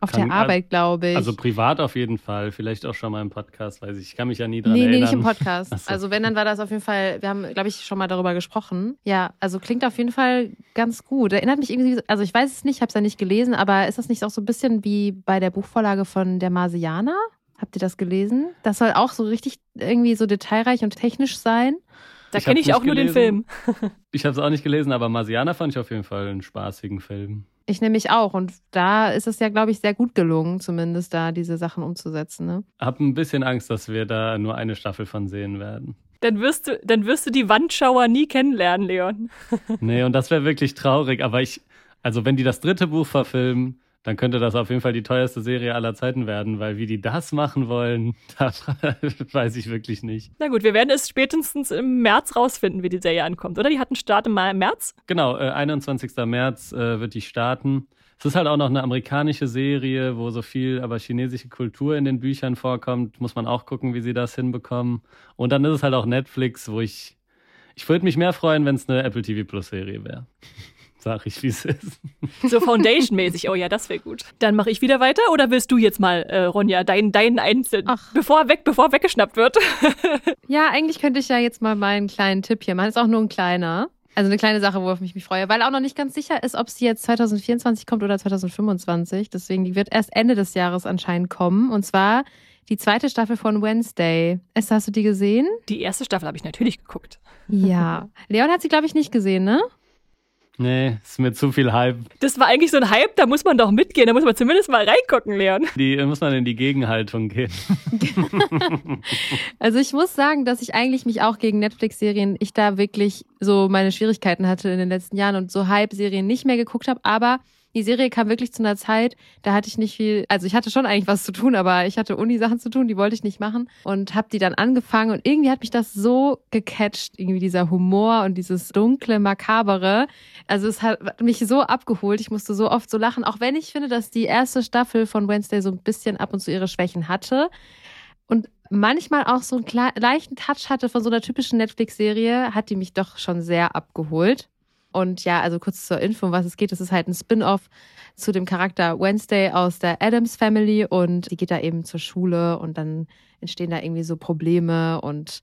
Auf kann, der Arbeit, glaube ich. Also privat auf jeden Fall. Vielleicht auch schon mal im Podcast, weiß ich. Ich kann mich ja nie dran nee, erinnern. Nee, nicht im Podcast. So. Also wenn, dann war das auf jeden Fall, wir haben, glaube ich, schon mal darüber gesprochen. Ja, also klingt auf jeden Fall ganz gut. Erinnert mich irgendwie, also ich weiß es nicht, habe es ja nicht gelesen, aber ist das nicht auch so ein bisschen wie bei der Buchvorlage von der Marsianer? Habt ihr das gelesen? Das soll auch so richtig irgendwie so detailreich und technisch sein. Da kenne ich auch gelesen. nur den Film. ich habe es auch nicht gelesen, aber Marsianer fand ich auf jeden Fall einen spaßigen Film. Ich nehme mich auch. Und da ist es ja, glaube ich, sehr gut gelungen, zumindest da diese Sachen umzusetzen. Ne? Hab ein bisschen Angst, dass wir da nur eine Staffel von sehen werden. Dann wirst du, dann wirst du die Wandschauer nie kennenlernen, Leon. nee, und das wäre wirklich traurig. Aber ich, also wenn die das dritte Buch verfilmen, dann könnte das auf jeden Fall die teuerste Serie aller Zeiten werden, weil wie die das machen wollen, das weiß ich wirklich nicht. Na gut, wir werden es spätestens im März rausfinden, wie die Serie ankommt, oder? Die hatten Start im März? Genau, äh, 21. März äh, wird die starten. Es ist halt auch noch eine amerikanische Serie, wo so viel aber chinesische Kultur in den Büchern vorkommt. Muss man auch gucken, wie sie das hinbekommen. Und dann ist es halt auch Netflix, wo ich. Ich würde mich mehr freuen, wenn es eine Apple TV Plus Serie wäre sag ich, wie es ist. So Foundation-mäßig, oh ja, das wäre gut. Dann mache ich wieder weiter oder willst du jetzt mal, äh, Ronja, deinen dein Einzel, Ach. bevor weg, bevor weggeschnappt wird? ja, eigentlich könnte ich ja jetzt mal meinen kleinen Tipp hier machen. Ist auch nur ein kleiner. Also eine kleine Sache, worauf ich mich freue, weil auch noch nicht ganz sicher ist, ob sie jetzt 2024 kommt oder 2025. Deswegen, die wird erst Ende des Jahres anscheinend kommen. Und zwar die zweite Staffel von Wednesday. Esther, hast du die gesehen? Die erste Staffel habe ich natürlich geguckt. Ja. Leon hat sie, glaube ich, nicht gesehen, ne? Nee, ist mir zu viel Hype. Das war eigentlich so ein Hype, da muss man doch mitgehen, da muss man zumindest mal reingucken, Leon. Die muss man in die Gegenhaltung gehen. also ich muss sagen, dass ich eigentlich mich auch gegen Netflix-Serien, ich da wirklich so meine Schwierigkeiten hatte in den letzten Jahren und so Hype-Serien nicht mehr geguckt habe, aber die Serie kam wirklich zu einer Zeit, da hatte ich nicht viel, also ich hatte schon eigentlich was zu tun, aber ich hatte Uni-Sachen zu tun, die wollte ich nicht machen und habe die dann angefangen und irgendwie hat mich das so gecatcht, irgendwie dieser Humor und dieses dunkle, makabere. Also es hat mich so abgeholt, ich musste so oft so lachen, auch wenn ich finde, dass die erste Staffel von Wednesday so ein bisschen ab und zu ihre Schwächen hatte und manchmal auch so einen leichten Touch hatte von so einer typischen Netflix-Serie, hat die mich doch schon sehr abgeholt. Und ja, also kurz zur Info, um was es geht. Es ist halt ein Spin-off zu dem Charakter Wednesday aus der Adams Family und die geht da eben zur Schule und dann entstehen da irgendwie so Probleme und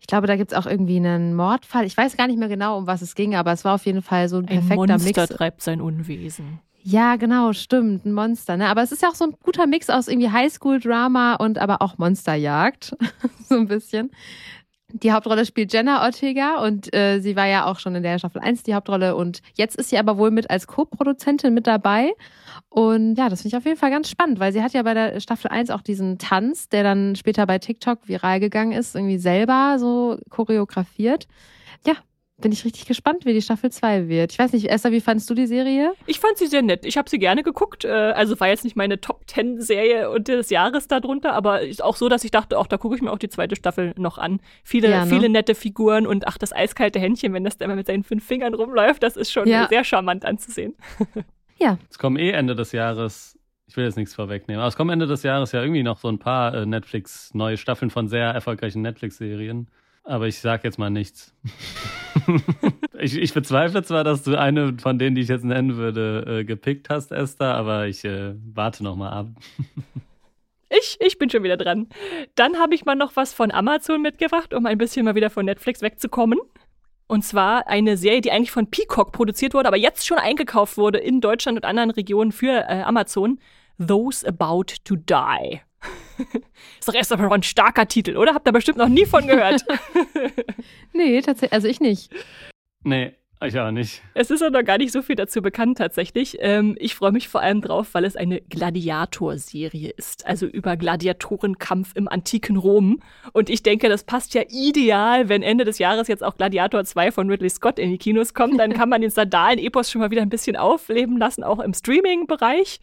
ich glaube, da gibt es auch irgendwie einen Mordfall. Ich weiß gar nicht mehr genau, um was es ging, aber es war auf jeden Fall so ein perfekter ein Monster Mix. treibt sein Unwesen. Ja, genau, stimmt, ein Monster. Ne? Aber es ist ja auch so ein guter Mix aus irgendwie Highschool-Drama und aber auch Monsterjagd, so ein bisschen. Die Hauptrolle spielt Jenna Ortega und äh, sie war ja auch schon in der Staffel 1 die Hauptrolle und jetzt ist sie aber wohl mit als Co-Produzentin mit dabei. Und ja, das finde ich auf jeden Fall ganz spannend, weil sie hat ja bei der Staffel 1 auch diesen Tanz, der dann später bei TikTok viral gegangen ist, irgendwie selber so choreografiert. Ja, bin ich richtig gespannt, wie die Staffel 2 wird. Ich weiß nicht, Esther, wie fandest du die Serie? Ich fand sie sehr nett. Ich habe sie gerne geguckt. Äh, also war jetzt nicht meine Top 10 Serie des Jahres darunter, aber ist auch so, dass ich dachte, auch da gucke ich mir auch die zweite Staffel noch an. Viele, ja, ne? viele nette Figuren und ach, das eiskalte Händchen, wenn das da immer mit seinen fünf Fingern rumläuft, das ist schon ja. sehr charmant anzusehen. ja. Es kommen eh Ende des Jahres ich will jetzt nichts vorwegnehmen. Aber es kommen Ende des Jahres ja irgendwie noch so ein paar äh, Netflix, neue Staffeln von sehr erfolgreichen Netflix-Serien. Aber ich sag jetzt mal nichts. ich, ich, bezweifle zwar, dass du eine von denen, die ich jetzt nennen würde, äh, gepickt hast, Esther, aber ich äh, warte noch mal ab. Ich ich, bin schon wieder dran. Dann habe ich mal noch was von Amazon mitgebracht, um ein bisschen mal wieder von Netflix wegzukommen. Und zwar eine Serie, die eigentlich von Peacock produziert wurde, aber jetzt schon eingekauft wurde in Deutschland und anderen Regionen für äh, Amazon. Those About to Die. ist doch erst einmal ein starker Titel, oder? Habt ihr bestimmt noch nie von gehört. nee, tatsächlich, also ich nicht. Nee, ich auch nicht. Es ist auch noch gar nicht so viel dazu bekannt tatsächlich. Ähm, ich freue mich vor allem drauf, weil es eine Gladiator-Serie ist. Also über Gladiatorenkampf im antiken Rom. Und ich denke, das passt ja ideal, wenn Ende des Jahres jetzt auch Gladiator 2 von Ridley Scott in die Kinos kommt. Dann kann man den Sandalen-Epos schon mal wieder ein bisschen aufleben lassen, auch im Streaming-Bereich.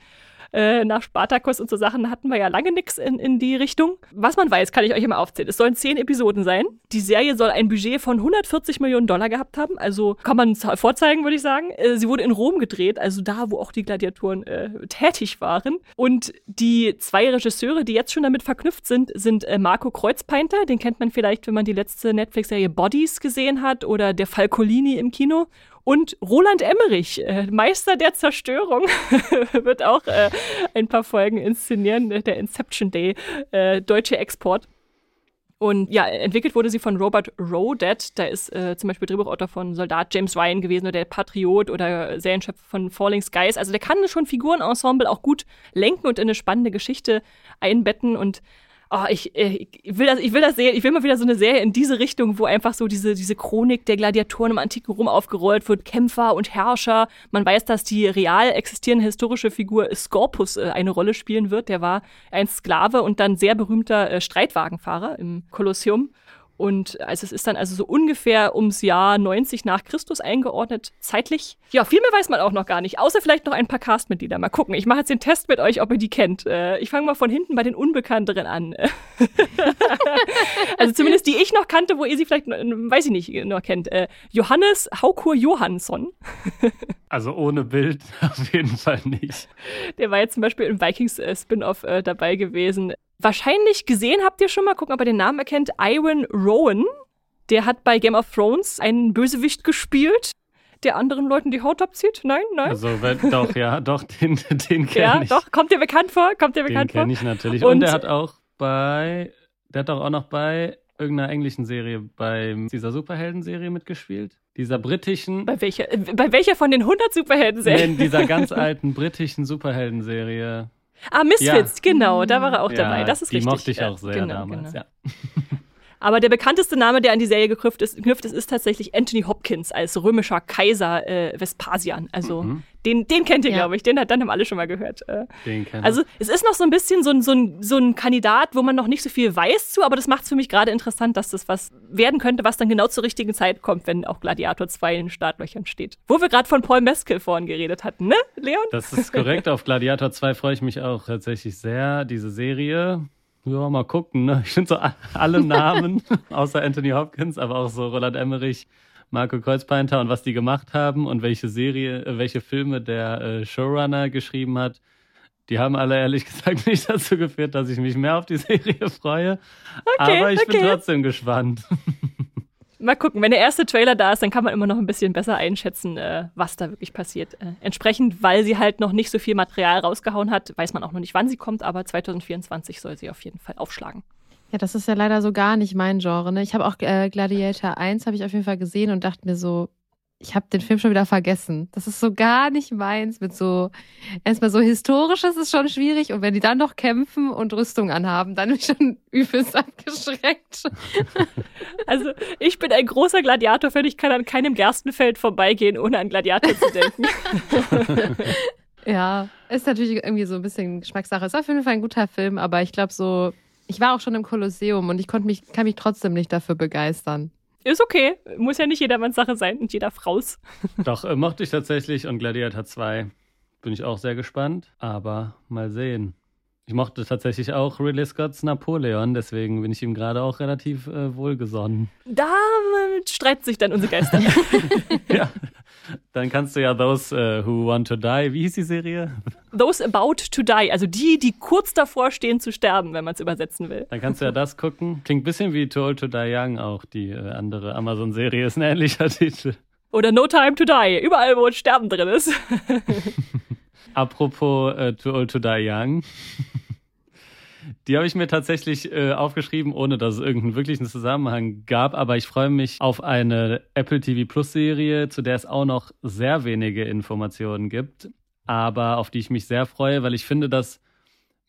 Äh, nach Spartacus und so Sachen hatten wir ja lange nichts in, in die Richtung. Was man weiß, kann ich euch immer aufzählen. Es sollen zehn Episoden sein. Die Serie soll ein Budget von 140 Millionen Dollar gehabt haben. Also kann man vorzeigen, würde ich sagen. Äh, sie wurde in Rom gedreht, also da, wo auch die Gladiatoren äh, tätig waren. Und die zwei Regisseure, die jetzt schon damit verknüpft sind, sind äh, Marco Kreuzpainter. Den kennt man vielleicht, wenn man die letzte Netflix-Serie Bodies gesehen hat oder der Falcolini im Kino. Und Roland Emmerich, äh, Meister der Zerstörung, wird auch äh, ein paar Folgen inszenieren, äh, der Inception Day, äh, deutsche Export. Und ja, entwickelt wurde sie von Robert Rodet. Da ist äh, zum Beispiel Drehbuchautor von Soldat James Ryan gewesen oder der Patriot oder Serienschöpfer von Falling Skies. Also der kann schon Figurenensemble auch gut lenken und in eine spannende Geschichte einbetten. Und oh, ich, äh, ich, will das, ich will das sehen, ich will mal wieder so eine Serie in diese Richtung, wo einfach so diese, diese Chronik der Gladiatoren im antiken Rom aufgerollt wird, Kämpfer und Herrscher. Man weiß, dass die real existierende historische Figur Scorpus äh, eine Rolle spielen wird. Der war ein Sklave und dann sehr berühmter äh, Streitwagenfahrer im Kolosseum. Und also es ist dann also so ungefähr ums Jahr 90 nach Christus eingeordnet, zeitlich. Ja, viel mehr weiß man auch noch gar nicht, außer vielleicht noch ein paar Castmitglieder. Mal gucken. Ich mache jetzt den Test mit euch, ob ihr die kennt. Äh, ich fange mal von hinten bei den Unbekannteren an. also zumindest die ich noch kannte, wo ihr sie vielleicht, weiß ich nicht, noch kennt. Äh, Johannes Haukur Johansson. also ohne Bild auf jeden Fall nicht. Der war jetzt zum Beispiel im Vikings-Spin-Off äh, dabei gewesen wahrscheinlich gesehen habt ihr schon mal, gucken, ob ihr den Namen erkennt, Iron Rowan. Der hat bei Game of Thrones einen Bösewicht gespielt, der anderen Leuten die Haut abzieht. Nein, nein. Also wenn, doch, ja, doch, den, den kenne ja, ich. Ja, doch, kommt dir bekannt vor? Kommt dir bekannt den vor? Den kenne ich natürlich. Und, Und der hat auch bei, der hat doch auch noch bei irgendeiner englischen Serie, bei dieser Superhelden-Serie mitgespielt. Dieser britischen. Bei welcher, bei welcher von den 100 Superhelden-Serien? In dieser ganz alten britischen Superhelden-Serie. Ah, Misfits, ja. genau, da war er auch ja, dabei. Das ist die richtig. Die mochte ich auch sehr genau, damals, genau. ja. Aber der bekannteste Name, der an die Serie geknüpft ist, geknüpft ist, ist tatsächlich Anthony Hopkins als römischer Kaiser äh, Vespasian. Also mhm. Den, den kennt ihr, ja. glaube ich. Den hat dann haben alle schon mal gehört. Äh, den kennt Also es ist noch so ein bisschen so ein, so, ein, so ein Kandidat, wo man noch nicht so viel weiß zu, aber das macht es für mich gerade interessant, dass das was werden könnte, was dann genau zur richtigen Zeit kommt, wenn auch Gladiator 2 in den Startlöchern steht. Wo wir gerade von Paul Meskel vorhin geredet hatten, ne, Leon? Das ist korrekt. Auf Gladiator 2 freue ich mich auch tatsächlich sehr. Diese Serie ja, mal gucken. Ne? Ich finde so alle Namen, außer Anthony Hopkins, aber auch so Roland Emmerich, Marco Kreuzpainter und was die gemacht haben und welche Serie, äh, welche Filme der äh, Showrunner geschrieben hat, die haben alle ehrlich gesagt nicht dazu geführt, dass ich mich mehr auf die Serie freue. Okay, aber ich okay. bin trotzdem gespannt. mal gucken, wenn der erste Trailer da ist, dann kann man immer noch ein bisschen besser einschätzen, äh, was da wirklich passiert. Entsprechend, weil sie halt noch nicht so viel Material rausgehauen hat, weiß man auch noch nicht, wann sie kommt, aber 2024 soll sie auf jeden Fall aufschlagen. Ja, das ist ja leider so gar nicht mein Genre. Ne? Ich habe auch äh, Gladiator 1 habe ich auf jeden Fall gesehen und dachte mir so, ich habe den Film schon wieder vergessen. Das ist so gar nicht meins mit so erstmal so historisches ist schon schwierig und wenn die dann noch kämpfen und Rüstung anhaben, dann bin ich schon übelst abgeschreckt. Also, ich bin ein großer Gladiator-Fan, ich kann an keinem Gerstenfeld vorbeigehen, ohne an Gladiator zu denken. ja, ist natürlich irgendwie so ein bisschen Geschmackssache. Ist auf jeden Fall ein guter Film, aber ich glaube so, ich war auch schon im Kolosseum und ich konnte mich kann mich trotzdem nicht dafür begeistern. Ist okay. Muss ja nicht jedermanns Sache sein und jeder Fraus. Doch, äh, mochte ich tatsächlich und Gladiator 2 bin ich auch sehr gespannt. Aber mal sehen. Ich mochte tatsächlich auch Ridley Scotts Napoleon, deswegen bin ich ihm gerade auch relativ äh, wohlgesonnen. Da äh, streiten sich dann unsere Geister. ja, dann kannst du ja Those uh, Who Want to Die, wie hieß die Serie? Those About to Die, also die, die kurz davor stehen zu sterben, wenn man es übersetzen will. Dann kannst du ja das gucken. Klingt ein bisschen wie Too Old to Die Young auch, die äh, andere Amazon-Serie ist ein ähnlicher Titel. Oder No Time to Die, überall wo Sterben drin ist. Apropos äh, Too Old to Die Young. Die habe ich mir tatsächlich äh, aufgeschrieben, ohne dass es irgendeinen wirklichen Zusammenhang gab. Aber ich freue mich auf eine Apple TV Plus Serie, zu der es auch noch sehr wenige Informationen gibt, aber auf die ich mich sehr freue, weil ich finde, dass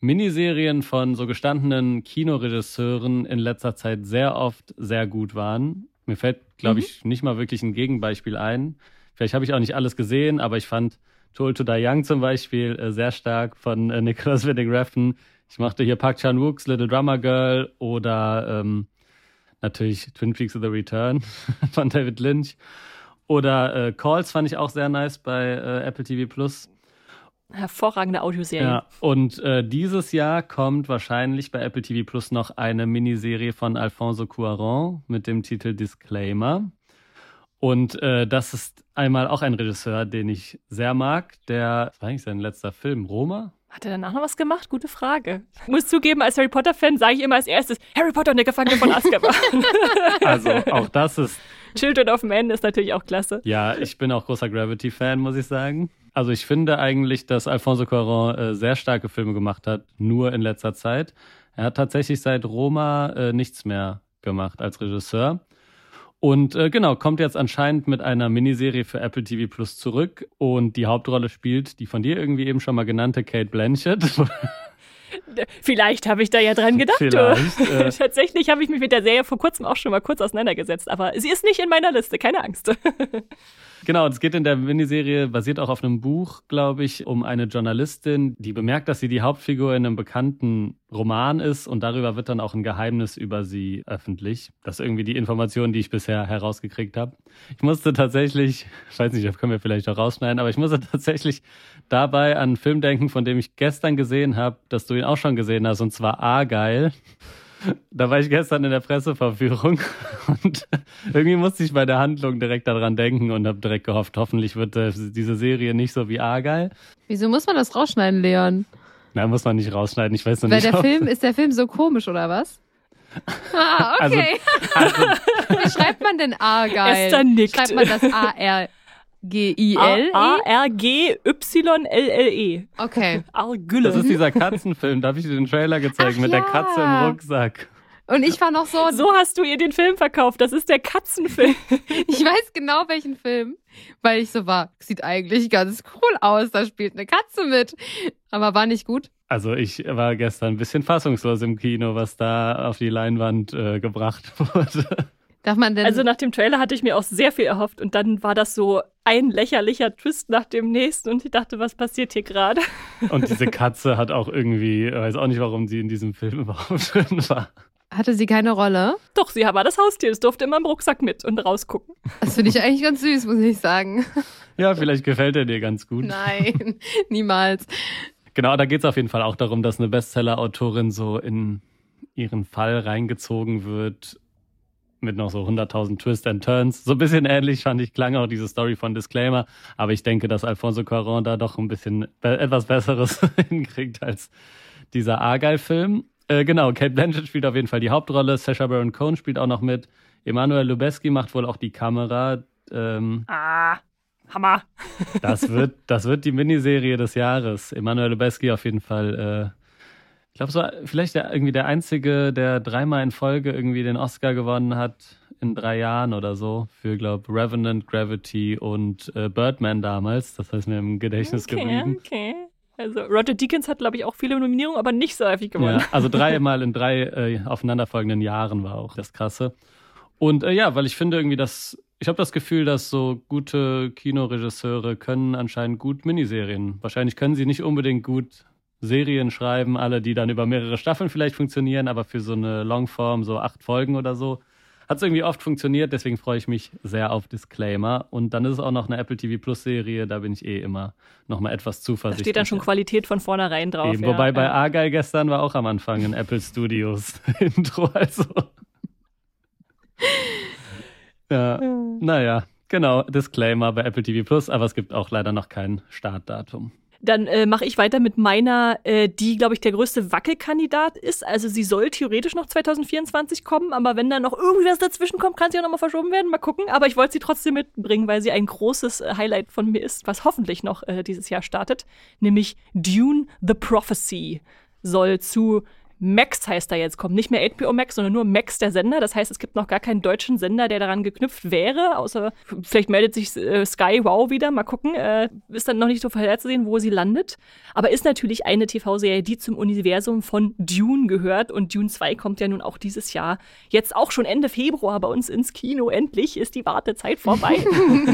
Miniserien von so gestandenen Kinoregisseuren in letzter Zeit sehr oft sehr gut waren. Mir fällt, glaube ich, mhm. nicht mal wirklich ein Gegenbeispiel ein. Vielleicht habe ich auch nicht alles gesehen, aber ich fand Tool to Die Young zum Beispiel äh, sehr stark von äh, Nicholas Winding Refn. Ich mochte hier Park Chan-wook's Little Drummer Girl oder ähm, natürlich Twin Peaks of the Return von David Lynch. Oder äh, Calls fand ich auch sehr nice bei äh, Apple TV Plus. Hervorragende Audioserie. Ja, und äh, dieses Jahr kommt wahrscheinlich bei Apple TV Plus noch eine Miniserie von Alfonso Cuaron mit dem Titel Disclaimer. Und äh, das ist einmal auch ein Regisseur, den ich sehr mag. Der, was war eigentlich sein letzter Film? Roma? Hat er danach noch was gemacht? Gute Frage. Ich muss zugeben, als Harry Potter-Fan sage ich immer als erstes: Harry Potter und der Gefangene von Azkaban. also, auch das ist. Children of Men ist natürlich auch klasse. Ja, ich bin auch großer Gravity-Fan, muss ich sagen. Also, ich finde eigentlich, dass Alfonso Cuarón äh, sehr starke Filme gemacht hat, nur in letzter Zeit. Er hat tatsächlich seit Roma äh, nichts mehr gemacht als Regisseur. Und äh, genau, kommt jetzt anscheinend mit einer Miniserie für Apple TV Plus zurück und die Hauptrolle spielt die von dir irgendwie eben schon mal genannte Kate Blanchett. Vielleicht habe ich da ja dran gedacht. Äh Tatsächlich habe ich mich mit der Serie vor kurzem auch schon mal kurz auseinandergesetzt, aber sie ist nicht in meiner Liste, keine Angst. Genau, es geht in der Miniserie, basiert auch auf einem Buch, glaube ich, um eine Journalistin, die bemerkt, dass sie die Hauptfigur in einem bekannten Roman ist und darüber wird dann auch ein Geheimnis über sie öffentlich. Das ist irgendwie die Information, die ich bisher herausgekriegt habe. Ich musste tatsächlich, ich weiß nicht, das können wir vielleicht auch rausschneiden, aber ich musste tatsächlich dabei an einen Film denken, von dem ich gestern gesehen habe, dass du ihn auch schon gesehen hast, und zwar Argyle. Da war ich gestern in der Presseverführung und irgendwie musste ich bei der Handlung direkt daran denken und habe direkt gehofft, hoffentlich wird äh, diese Serie nicht so wie Argyle. Wieso muss man das rausschneiden, Leon? Na, muss man nicht rausschneiden. Ich weiß noch Weil nicht. Weil der Film, ist der Film so komisch, oder was? Ah, okay. Also, also, Wie schreibt man denn Argyle? Esther nickt. Schreibt man das A-R? A-R-G-Y-L-L-E. Okay. Argülle. Das ist dieser Katzenfilm. Da habe ich dir den Trailer gezeigt Ach, mit ja. der Katze im Rucksack. Und ich war noch so. So hast du ihr den Film verkauft. Das ist der Katzenfilm. ich weiß genau welchen Film. Weil ich so war, sieht eigentlich ganz cool aus. Da spielt eine Katze mit. Aber war nicht gut. Also ich war gestern ein bisschen fassungslos im Kino, was da auf die Leinwand äh, gebracht wurde. Darf man denn. Also nach dem Trailer hatte ich mir auch sehr viel erhofft und dann war das so ein lächerlicher Twist nach dem nächsten und ich dachte, was passiert hier gerade? Und diese Katze hat auch irgendwie, weiß auch nicht, warum sie in diesem Film überhaupt drin war. Hatte sie keine Rolle? Doch, sie war das Haustier. Es durfte immer im Rucksack mit und rausgucken. Das finde ich eigentlich ganz süß, muss ich sagen. Ja, vielleicht gefällt er dir ganz gut. Nein, niemals. Genau, da geht es auf jeden Fall auch darum, dass eine Bestseller-Autorin so in ihren Fall reingezogen wird mit noch so 100.000 Twists and Turns. So ein bisschen ähnlich fand ich, klang auch diese Story von Disclaimer. Aber ich denke, dass Alfonso Cuarón da doch ein bisschen etwas Besseres hinkriegt als dieser Argyle-Film. Äh, genau, Kate Blanchett spielt auf jeden Fall die Hauptrolle. Sacha Baron Cohen spielt auch noch mit. Emanuel Lubezki macht wohl auch die Kamera. Ähm, ah, Hammer. das, wird, das wird die Miniserie des Jahres. Emanuel Lubezki auf jeden Fall äh, ich glaube, so vielleicht der, irgendwie der Einzige, der dreimal in Folge irgendwie den Oscar gewonnen hat in drei Jahren oder so für, glaube Revenant, Gravity und äh, Birdman damals. Das heißt mir im Gedächtnis okay, geblieben. Okay. Also Roger Deakins hat, glaube ich, auch viele Nominierungen, aber nicht so häufig gewonnen. Ja, also dreimal in drei äh, aufeinanderfolgenden Jahren war auch das Krasse. Und äh, ja, weil ich finde irgendwie, dass ich habe das Gefühl, dass so gute Kinoregisseure können anscheinend gut Miniserien. Wahrscheinlich können sie nicht unbedingt gut Serien schreiben, alle, die dann über mehrere Staffeln vielleicht funktionieren, aber für so eine Longform, so acht Folgen oder so, hat es irgendwie oft funktioniert. Deswegen freue ich mich sehr auf Disclaimer. Und dann ist es auch noch eine Apple TV Plus Serie, da bin ich eh immer noch mal etwas zuversichtlich. Da steht dann schon Qualität von vornherein drauf. Eben, ja. Wobei bei Argyle gestern war auch am Anfang ein Apple Studios Intro, also. ja, naja, genau, Disclaimer bei Apple TV Plus, aber es gibt auch leider noch kein Startdatum. Dann äh, mache ich weiter mit meiner, äh, die, glaube ich, der größte Wackelkandidat ist. Also sie soll theoretisch noch 2024 kommen, aber wenn da noch irgendwas dazwischen kommt, kann sie auch nochmal verschoben werden. Mal gucken. Aber ich wollte sie trotzdem mitbringen, weil sie ein großes äh, Highlight von mir ist, was hoffentlich noch äh, dieses Jahr startet. Nämlich Dune The Prophecy soll zu Max heißt da jetzt, kommt nicht mehr HBO Max, sondern nur Max der Sender. Das heißt, es gibt noch gar keinen deutschen Sender, der daran geknüpft wäre, außer vielleicht meldet sich äh, Sky Wow wieder. Mal gucken. Äh, ist dann noch nicht so vorherzusehen, wo sie landet. Aber ist natürlich eine TV-Serie, die zum Universum von Dune gehört. Und Dune 2 kommt ja nun auch dieses Jahr. Jetzt auch schon Ende Februar bei uns ins Kino. Endlich ist die Wartezeit vorbei.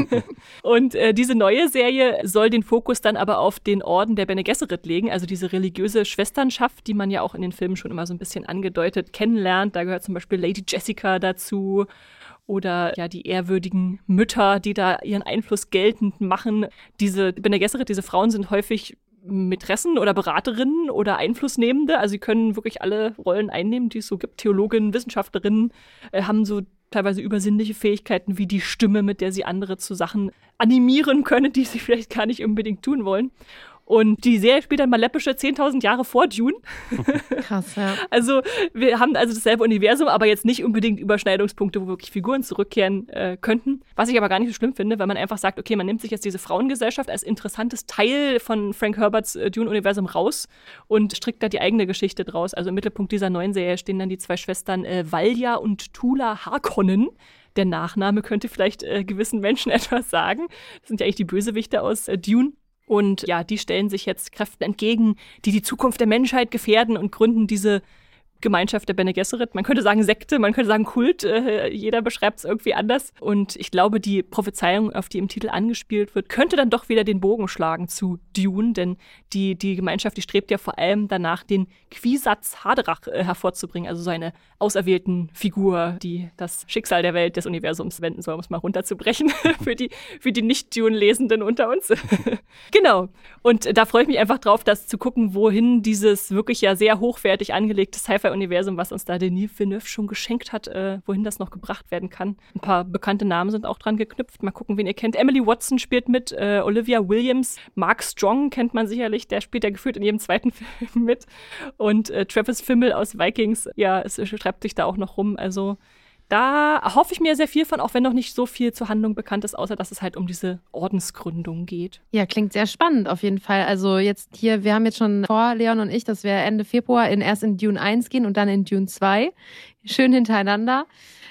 und äh, diese neue Serie soll den Fokus dann aber auf den Orden der Bene Gesserit legen, also diese religiöse Schwesternschaft, die man ja auch in den Filmen schon immer so ein bisschen angedeutet kennenlernt. Da gehört zum Beispiel Lady Jessica dazu oder ja die ehrwürdigen Mütter, die da ihren Einfluss geltend machen. Diese Bene Gesserit, diese Frauen sind häufig Mätressen oder Beraterinnen oder Einflussnehmende. Also sie können wirklich alle Rollen einnehmen, die es so gibt. Theologinnen, Wissenschaftlerinnen äh, haben so teilweise übersinnliche Fähigkeiten wie die Stimme, mit der sie andere zu Sachen animieren können, die sie vielleicht gar nicht unbedingt tun wollen. Und die Serie spielt dann mal läppische 10.000 Jahre vor Dune. Krass, ja. Also wir haben also dasselbe Universum, aber jetzt nicht unbedingt Überschneidungspunkte, wo wirklich Figuren zurückkehren äh, könnten. Was ich aber gar nicht so schlimm finde, weil man einfach sagt, okay, man nimmt sich jetzt diese Frauengesellschaft als interessantes Teil von Frank Herberts äh, Dune-Universum raus und strickt da die eigene Geschichte draus. Also im Mittelpunkt dieser neuen Serie stehen dann die zwei Schwestern äh, Valja und Tula Harkonnen. Der Nachname könnte vielleicht äh, gewissen Menschen etwas sagen. Das sind ja eigentlich die Bösewichte aus äh, Dune. Und ja, die stellen sich jetzt Kräften entgegen, die die Zukunft der Menschheit gefährden und gründen diese Gemeinschaft der Bene Gesserit. Man könnte sagen Sekte, man könnte sagen Kult. Äh, jeder beschreibt es irgendwie anders. Und ich glaube, die Prophezeiung, auf die im Titel angespielt wird, könnte dann doch wieder den Bogen schlagen zu Dune, denn die, die Gemeinschaft, die strebt ja vor allem danach, den Quisatz Haderach äh, hervorzubringen, also so eine auserwählten Figur, die das Schicksal der Welt, des Universums wenden soll, um es mal runterzubrechen, für die, für die Nicht-Dune-Lesenden unter uns. genau. Und da freue ich mich einfach drauf, das zu gucken, wohin dieses wirklich ja sehr hochwertig angelegte Sci-Fi Universum, was uns da Denis Villeneuve schon geschenkt hat, äh, wohin das noch gebracht werden kann. Ein paar bekannte Namen sind auch dran geknüpft. Mal gucken, wen ihr kennt. Emily Watson spielt mit, äh, Olivia Williams, Mark Strong kennt man sicherlich, der spielt ja gefühlt in jedem zweiten Film mit. Und äh, Travis Fimmel aus Vikings, ja, es schreibt sich da auch noch rum. Also da hoffe ich mir sehr viel von, auch wenn noch nicht so viel zur Handlung bekannt ist, außer dass es halt um diese Ordensgründung geht. Ja, klingt sehr spannend auf jeden Fall. Also jetzt hier, wir haben jetzt schon vor, Leon und ich, dass wir Ende Februar in, erst in Dune 1 gehen und dann in Dune 2. Schön hintereinander.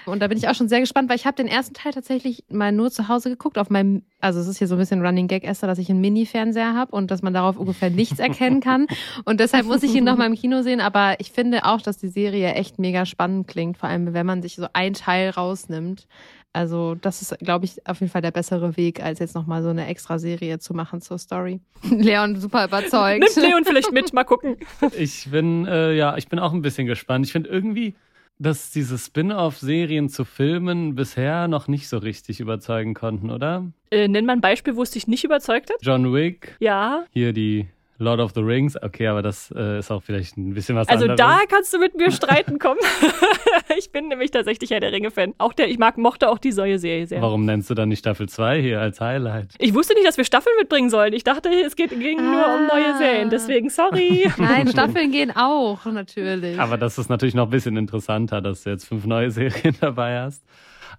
Und da bin ich auch schon sehr gespannt, weil ich habe den ersten Teil tatsächlich mal nur zu Hause geguckt auf meinem, also es ist hier so ein bisschen Running Gag, Esther, dass ich einen Mini-Fernseher habe und dass man darauf ungefähr nichts erkennen kann. Und deshalb muss ich ihn noch mal im Kino sehen. Aber ich finde auch, dass die Serie echt mega spannend klingt, vor allem wenn man sich so ein Teil rausnimmt. Also das ist, glaube ich, auf jeden Fall der bessere Weg, als jetzt nochmal so eine extra Serie zu machen zur Story. Leon, super überzeugt. Nimmt Leon vielleicht mit, mal gucken. Ich bin, äh, ja, ich bin auch ein bisschen gespannt. Ich finde irgendwie, dass diese Spin-off-Serien zu Filmen bisher noch nicht so richtig überzeugen konnten, oder? Äh, nenn mal ein Beispiel, wo es dich nicht überzeugt hat. John Wick. Ja. Hier die Lord of the Rings. Okay, aber das äh, ist auch vielleicht ein bisschen was also anderes. Also da kannst du mit mir streiten kommen. ich bin nämlich tatsächlich Herr der Ringe-Fan. Auch der, ich mag, mochte auch die neue Serie sehr. Warum nennst du dann nicht Staffel 2 hier als Highlight? Ich wusste nicht, dass wir Staffeln mitbringen sollen. Ich dachte, es geht, ging ah. nur um neue Serien. Deswegen, sorry. Nein, Staffeln gehen auch, natürlich. Aber das ist natürlich noch ein bisschen interessanter, dass du jetzt fünf neue Serien dabei hast.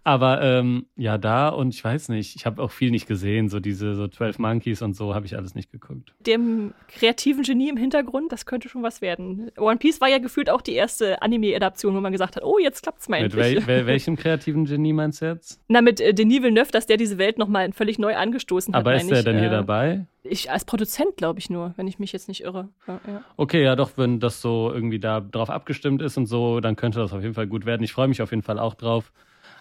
Aber ähm, ja, da und ich weiß nicht, ich habe auch viel nicht gesehen, so diese so 12 Monkeys und so habe ich alles nicht geguckt. Dem kreativen Genie im Hintergrund, das könnte schon was werden. One Piece war ja gefühlt auch die erste Anime-Adaption, wo man gesagt hat, oh, jetzt klappt's mal mit endlich. Mit wel welchem kreativen Genie meinst du jetzt? Na, mit äh, Denis Villeneuve, dass der diese Welt nochmal völlig neu angestoßen hat. Aber ist der denn hier äh, dabei? Ich als Produzent glaube ich nur, wenn ich mich jetzt nicht irre. Ja, ja. Okay, ja doch, wenn das so irgendwie da drauf abgestimmt ist und so, dann könnte das auf jeden Fall gut werden. Ich freue mich auf jeden Fall auch drauf.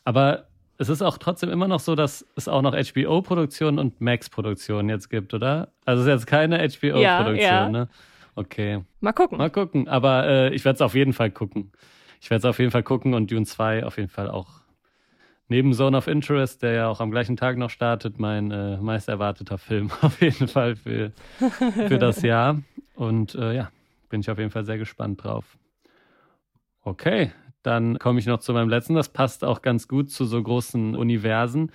Aber es ist auch trotzdem immer noch so, dass es auch noch HBO-Produktionen und Max-Produktionen jetzt gibt, oder? Also es ist jetzt keine HBO-Produktion, ja, ja. ne? Okay. Mal gucken. Mal gucken. Aber äh, ich werde es auf jeden Fall gucken. Ich werde es auf jeden Fall gucken und Dune 2 auf jeden Fall auch. Neben Zone of Interest, der ja auch am gleichen Tag noch startet, mein äh, meist erwarteter Film auf jeden Fall für, für das Jahr. Und äh, ja, bin ich auf jeden Fall sehr gespannt drauf. Okay, dann komme ich noch zu meinem letzten. Das passt auch ganz gut zu so großen Universen.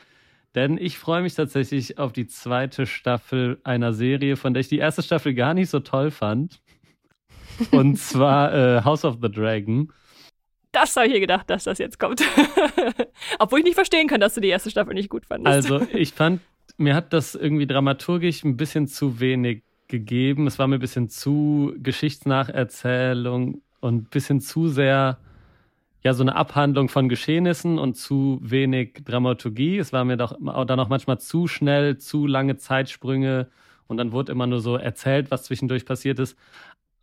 Denn ich freue mich tatsächlich auf die zweite Staffel einer Serie, von der ich die erste Staffel gar nicht so toll fand. Und zwar äh, House of the Dragon. Das habe ich hier gedacht, dass das jetzt kommt. Obwohl ich nicht verstehen kann, dass du die erste Staffel nicht gut fandest. Also, ich fand, mir hat das irgendwie dramaturgisch ein bisschen zu wenig gegeben. Es war mir ein bisschen zu Geschichtsnacherzählung und ein bisschen zu sehr ja so eine Abhandlung von Geschehnissen und zu wenig Dramaturgie. Es war mir doch dann auch manchmal zu schnell, zu lange Zeitsprünge und dann wurde immer nur so erzählt, was zwischendurch passiert ist.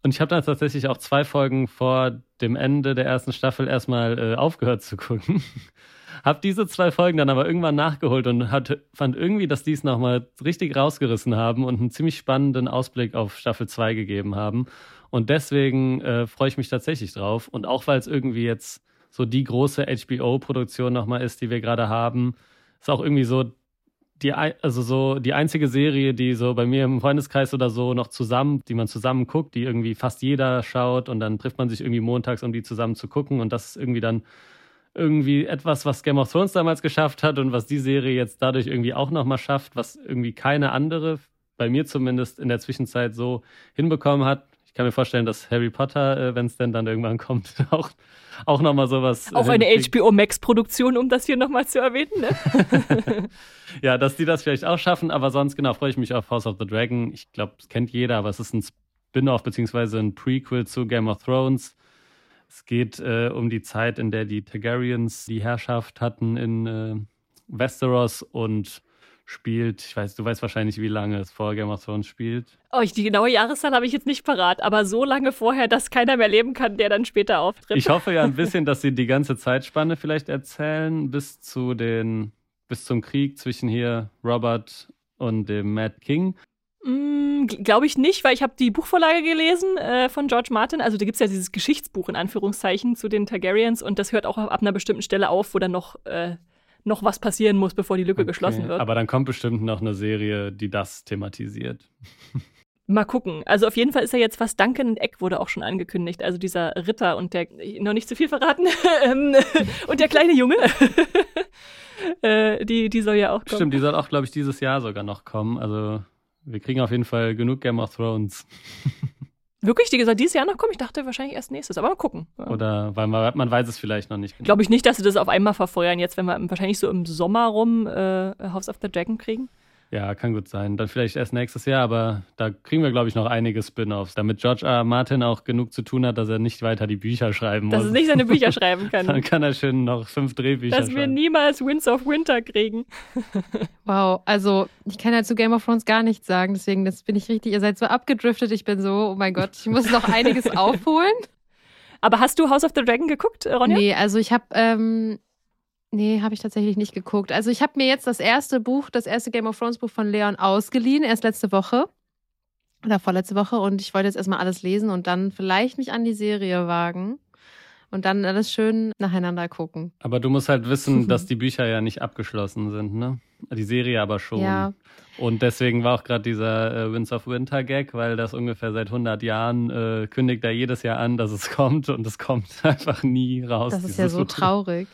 Und ich habe dann tatsächlich auch zwei Folgen vor dem Ende der ersten Staffel erstmal äh, aufgehört zu gucken. hab diese zwei Folgen dann aber irgendwann nachgeholt und hat, fand irgendwie, dass die es nochmal richtig rausgerissen haben und einen ziemlich spannenden Ausblick auf Staffel 2 gegeben haben. Und deswegen äh, freue ich mich tatsächlich drauf. Und auch weil es irgendwie jetzt so die große HBO-Produktion nochmal ist, die wir gerade haben, ist auch irgendwie so die, also so die einzige Serie, die so bei mir im Freundeskreis oder so noch zusammen, die man zusammen guckt, die irgendwie fast jeder schaut und dann trifft man sich irgendwie montags, um die zusammen zu gucken und das ist irgendwie dann irgendwie etwas, was Game of Thrones damals geschafft hat und was die Serie jetzt dadurch irgendwie auch nochmal schafft, was irgendwie keine andere, bei mir zumindest in der Zwischenzeit so hinbekommen hat. Ich kann mir vorstellen, dass Harry Potter, äh, wenn es denn dann irgendwann kommt, auch, auch nochmal sowas. Auch eine HBO Max-Produktion, um das hier nochmal zu erwähnen, ne? ja, dass die das vielleicht auch schaffen, aber sonst, genau, freue ich mich auf House of the Dragon. Ich glaube, das kennt jeder, aber es ist ein Spin-off beziehungsweise ein Prequel zu Game of Thrones. Es geht äh, um die Zeit, in der die Targaryens die Herrschaft hatten in äh, Westeros und spielt. Ich weiß, du weißt wahrscheinlich, wie lange es vor Game of Thrones spielt. Oh, ich, die genaue Jahreszahl habe ich jetzt nicht parat, aber so lange vorher, dass keiner mehr leben kann, der dann später auftritt. Ich hoffe ja ein bisschen, dass sie die ganze Zeitspanne vielleicht erzählen, bis zu den, bis zum Krieg zwischen hier Robert und dem Mad King. Mm, Glaube ich nicht, weil ich habe die Buchvorlage gelesen äh, von George Martin. Also da gibt es ja dieses Geschichtsbuch in Anführungszeichen zu den Targaryens und das hört auch ab einer bestimmten Stelle auf, wo dann noch äh, noch was passieren muss, bevor die Lücke okay. geschlossen wird. Aber dann kommt bestimmt noch eine Serie, die das thematisiert. Mal gucken. Also auf jeden Fall ist ja jetzt was Duncan Eck wurde auch schon angekündigt. Also dieser Ritter und der, noch nicht zu viel verraten, ähm, und der kleine Junge. äh, die, die soll ja auch kommen. Stimmt, die soll auch, glaube ich, dieses Jahr sogar noch kommen. Also wir kriegen auf jeden Fall genug Game of Thrones. Wirklich? Die gesagt, dieses Jahr noch kommen? Ich dachte wahrscheinlich erst nächstes, aber mal gucken. Ja. Oder weil man, man weiß es vielleicht noch nicht. Genau. Glaube ich nicht, dass sie das auf einmal verfeuern, jetzt, wenn wir wahrscheinlich so im Sommer rum äh, House of the Dragon kriegen. Ja, kann gut sein. Dann vielleicht erst nächstes Jahr, aber da kriegen wir, glaube ich, noch einige Spin-offs, damit George R. R. Martin auch genug zu tun hat, dass er nicht weiter die Bücher schreiben muss. Dass er nicht seine Bücher schreiben kann. Dann kann er schön noch fünf Drehbücher dass schreiben. Dass wir niemals Winds of Winter kriegen. wow, also ich kann ja zu Game of Thrones gar nichts sagen, deswegen das bin ich richtig, ihr seid so abgedriftet, ich bin so, oh mein Gott, ich muss noch einiges aufholen. Aber hast du House of the Dragon geguckt, Ronja? Nee, also ich habe ähm, Nee, habe ich tatsächlich nicht geguckt. Also ich habe mir jetzt das erste Buch, das erste Game of Thrones Buch von Leon ausgeliehen, erst letzte Woche oder vorletzte Woche und ich wollte jetzt erstmal alles lesen und dann vielleicht mich an die Serie wagen und dann alles schön nacheinander gucken. Aber du musst halt wissen, dass die Bücher ja nicht abgeschlossen sind, ne? Die Serie aber schon. Ja. Und deswegen war auch gerade dieser äh, Winds of Winter Gag, weil das ungefähr seit 100 Jahren äh, kündigt er jedes Jahr an, dass es kommt und es kommt einfach nie raus. Das ist ja so Buch. traurig.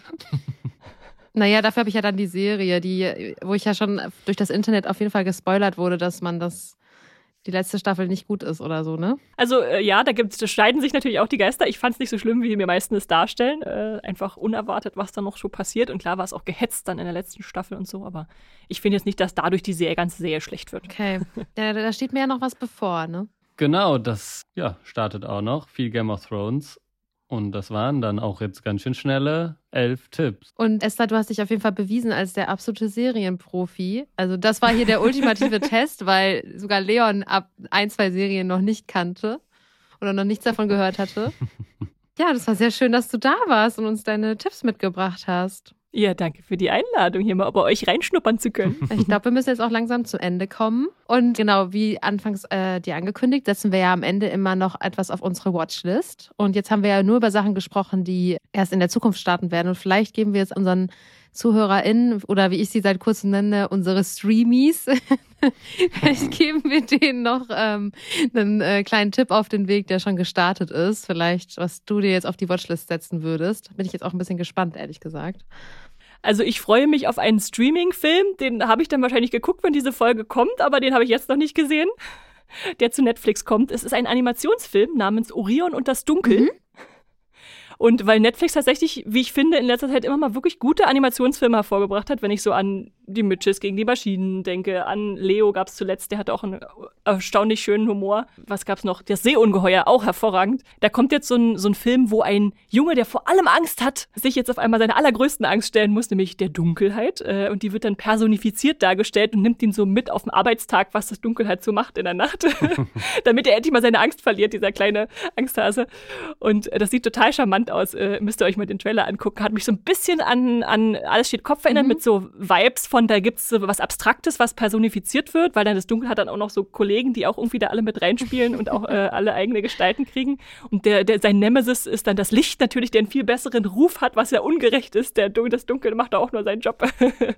Naja, dafür habe ich ja dann die Serie, die, wo ich ja schon durch das Internet auf jeden Fall gespoilert wurde, dass man das die letzte Staffel nicht gut ist oder so, ne? Also äh, ja, da gibt's, da scheiden sich natürlich auch die Geister. Ich fand es nicht so schlimm, wie die mir meisten es darstellen. Äh, einfach unerwartet, was da noch so passiert. Und klar war es auch gehetzt dann in der letzten Staffel und so, aber ich finde jetzt nicht, dass dadurch die Serie, ganze Serie schlecht wird. Okay. Da, da steht mir ja noch was bevor, ne? Genau, das ja, startet auch noch. Viel Game of Thrones. Und das waren dann auch jetzt ganz schön schnelle elf Tipps. Und Esther, du hast dich auf jeden Fall bewiesen als der absolute Serienprofi. Also das war hier der ultimative Test, weil sogar Leon ab ein, zwei Serien noch nicht kannte oder noch nichts davon gehört hatte. Ja, das war sehr schön, dass du da warst und uns deine Tipps mitgebracht hast. Ja, danke für die Einladung, hier mal bei euch reinschnuppern zu können. Ich glaube, wir müssen jetzt auch langsam zu Ende kommen. Und genau, wie anfangs äh, dir angekündigt, setzen wir ja am Ende immer noch etwas auf unsere Watchlist. Und jetzt haben wir ja nur über Sachen gesprochen, die erst in der Zukunft starten werden. Und vielleicht geben wir jetzt unseren ZuhörerInnen oder wie ich sie seit kurzem nenne, unsere Streamies. Vielleicht geben wir denen noch ähm, einen äh, kleinen Tipp auf den Weg, der schon gestartet ist. Vielleicht, was du dir jetzt auf die Watchlist setzen würdest. Bin ich jetzt auch ein bisschen gespannt, ehrlich gesagt. Also ich freue mich auf einen Streaming-Film. Den habe ich dann wahrscheinlich geguckt, wenn diese Folge kommt, aber den habe ich jetzt noch nicht gesehen, der zu Netflix kommt. Es ist ein Animationsfilm namens Orion und das Dunkel. Mhm. Und weil Netflix tatsächlich, wie ich finde, in letzter Zeit immer mal wirklich gute Animationsfilme hervorgebracht hat, wenn ich so an die Mitches gegen die Maschinen denke, an Leo gab es zuletzt, der hatte auch einen erstaunlich schönen Humor. Was gab es noch? Das Seeungeheuer, auch hervorragend. Da kommt jetzt so ein, so ein Film, wo ein Junge, der vor allem Angst hat, sich jetzt auf einmal seiner allergrößten Angst stellen muss, nämlich der Dunkelheit. Äh, und die wird dann personifiziert dargestellt und nimmt ihn so mit auf den Arbeitstag, was das Dunkelheit so macht in der Nacht, damit er endlich mal seine Angst verliert, dieser kleine Angsthase. Und das sieht total charmant aus. Äh, müsst ihr euch mal den Trailer angucken. Hat mich so ein bisschen an, an Alles steht Kopf erinnert, mhm. mit so Vibes von, da gibt es so was Abstraktes, was personifiziert wird, weil dann das Dunkel hat dann auch noch so Kollegen, die auch irgendwie da alle mit reinspielen und auch äh, alle eigene Gestalten kriegen. Und der, der, sein Nemesis ist dann das Licht natürlich, der einen viel besseren Ruf hat, was ja ungerecht ist. Der, das Dunkel macht auch nur seinen Job.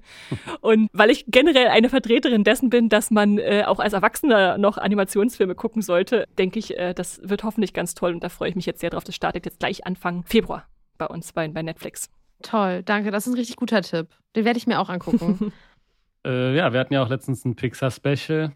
und weil ich generell eine Vertreterin dessen bin, dass man äh, auch als Erwachsener noch Animationsfilme gucken sollte, denke ich, äh, das wird hoffentlich ganz toll und da freue ich mich jetzt sehr drauf. Das startet jetzt gleich Anfang Februar bei uns bei, bei Netflix. Toll, danke. Das ist ein richtig guter Tipp. Den werde ich mir auch angucken. äh, ja, wir hatten ja auch letztens ein Pixar-Special.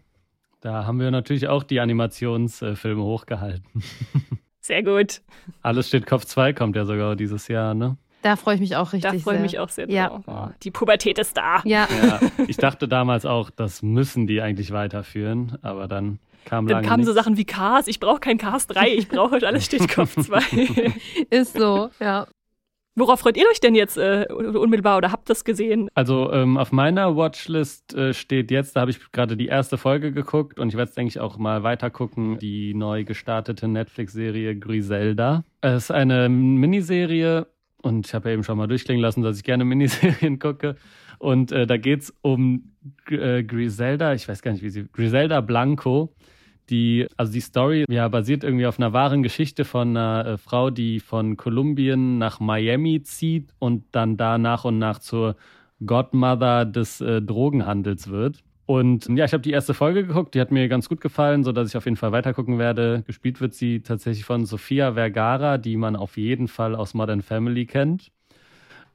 Da haben wir natürlich auch die Animationsfilme hochgehalten. Sehr gut. Alles steht Kopf 2 kommt ja sogar dieses Jahr, ne? Da freue ich mich auch richtig. Da freue ich mich auch sehr ja. drauf. Die Pubertät ist da. Ja. ja. Ich dachte damals auch, das müssen die eigentlich weiterführen, aber dann kam Dann kamen nichts. so Sachen wie Cars. Ich brauche kein Cars 3, ich brauche alles steht Kopf 2. ist so, ja. Worauf freut ihr euch denn jetzt äh, unmittelbar oder habt das gesehen? Also ähm, auf meiner Watchlist äh, steht jetzt, da habe ich gerade die erste Folge geguckt und ich werde es, denke ich, auch mal weiter gucken, die neu gestartete Netflix-Serie Griselda. Es ist eine Miniserie und ich habe ja eben schon mal durchklingen lassen, dass ich gerne Miniserien gucke. Und äh, da geht es um äh, Griselda, ich weiß gar nicht, wie sie, Griselda Blanco. Die, also die Story ja, basiert irgendwie auf einer wahren Geschichte von einer äh, Frau, die von Kolumbien nach Miami zieht und dann da nach und nach zur Godmother des äh, Drogenhandels wird. Und ja, ich habe die erste Folge geguckt, die hat mir ganz gut gefallen, sodass ich auf jeden Fall weitergucken werde. Gespielt wird sie tatsächlich von Sofia Vergara, die man auf jeden Fall aus Modern Family kennt.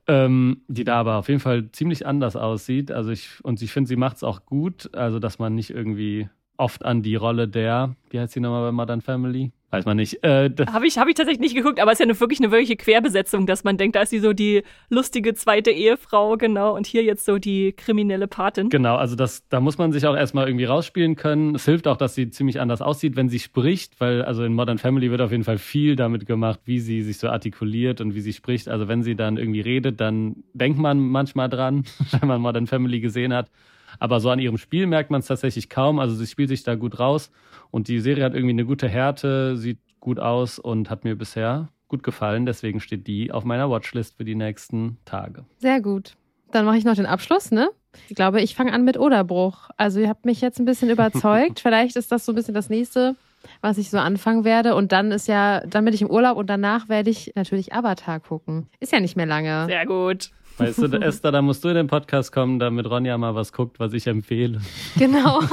Ähm, die da aber auf jeden Fall ziemlich anders aussieht. Also ich, und ich finde, sie macht es auch gut, also dass man nicht irgendwie oft an die Rolle der, wie heißt sie nochmal bei Modern Family? Weiß man nicht. Äh, Habe ich, hab ich tatsächlich nicht geguckt, aber es ist ja eine, wirklich eine wirkliche Querbesetzung, dass man denkt, da ist sie so die lustige zweite Ehefrau, genau, und hier jetzt so die kriminelle Patin. Genau, also das, da muss man sich auch erstmal irgendwie rausspielen können. Es hilft auch, dass sie ziemlich anders aussieht, wenn sie spricht, weil also in Modern Family wird auf jeden Fall viel damit gemacht, wie sie sich so artikuliert und wie sie spricht. Also wenn sie dann irgendwie redet, dann denkt man manchmal dran, wenn man Modern Family gesehen hat. Aber so an ihrem Spiel merkt man es tatsächlich kaum. Also sie spielt sich da gut raus. Und die Serie hat irgendwie eine gute Härte, sieht gut aus und hat mir bisher gut gefallen. Deswegen steht die auf meiner Watchlist für die nächsten Tage. Sehr gut. Dann mache ich noch den Abschluss, ne? Ich glaube, ich fange an mit Oderbruch. Also ihr habt mich jetzt ein bisschen überzeugt. Vielleicht ist das so ein bisschen das nächste, was ich so anfangen werde. Und dann ist ja, dann bin ich im Urlaub und danach werde ich natürlich Avatar gucken. Ist ja nicht mehr lange. Sehr gut. Weißt du, Esther, da musst du in den Podcast kommen, damit Ronja mal was guckt, was ich empfehle. Genau.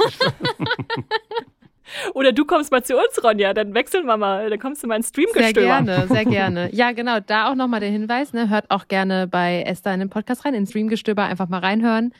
Oder du kommst mal zu uns, Ronja, dann wechseln wir mal, dann kommst du mal ins Streamgestöber. Sehr gerne, sehr gerne. Ja, genau, da auch nochmal der Hinweis, ne, hört auch gerne bei Esther in den Podcast rein, in Streamgestöber einfach mal reinhören.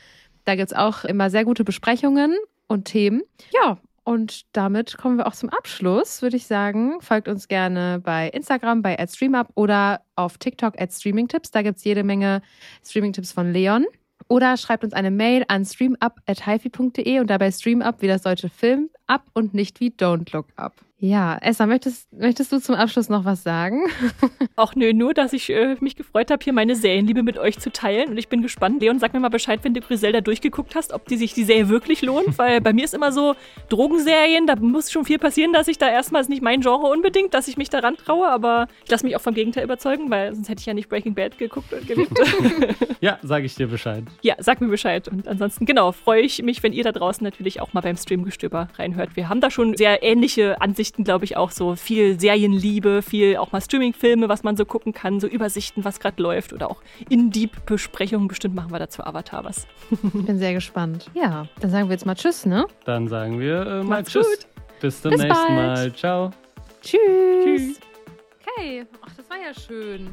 Da gibt es auch immer sehr gute Besprechungen und Themen. Ja, und damit kommen wir auch zum Abschluss, würde ich sagen. Folgt uns gerne bei Instagram, bei @streamup oder auf TikTok @streamingtipps. Da gibt es jede Menge Streamingtipps von Leon. Oder schreibt uns eine Mail an streamup.hifi.de und dabei Streamup wie das deutsche Film ab und nicht wie Don't Look Up. Ja, Esther, möchtest, möchtest du zum Abschluss noch was sagen? Ach nö, nur, dass ich äh, mich gefreut habe, hier meine Serienliebe mit euch zu teilen. Und ich bin gespannt. Leon, sag mir mal Bescheid, wenn du Griselda durchgeguckt hast, ob die sich die Serie wirklich lohnt. Weil bei mir ist immer so, Drogenserien, da muss schon viel passieren, dass ich da erstmal, ist nicht mein Genre unbedingt, dass ich mich daran traue. Aber ich lasse mich auch vom Gegenteil überzeugen, weil sonst hätte ich ja nicht Breaking Bad geguckt und geliebt. ja, sage ich dir Bescheid. Ja, sag mir Bescheid. Und ansonsten, genau, freue ich mich, wenn ihr da draußen natürlich auch mal beim Streamgestöber reinhört. Wir haben da schon sehr ähnliche Ansichten glaube ich, auch so viel Serienliebe, viel auch mal Streamingfilme, was man so gucken kann, so Übersichten, was gerade läuft oder auch In-Deep-Besprechungen. Bestimmt machen wir dazu Avatar was. Bin sehr gespannt. Ja, dann sagen wir jetzt mal Tschüss, ne? Dann sagen wir äh, mal Macht's Tschüss. Gut. Bis zum Bis nächsten bald. Mal. Ciao. Tschüss. Tschüss. Okay, ach, das war ja schön.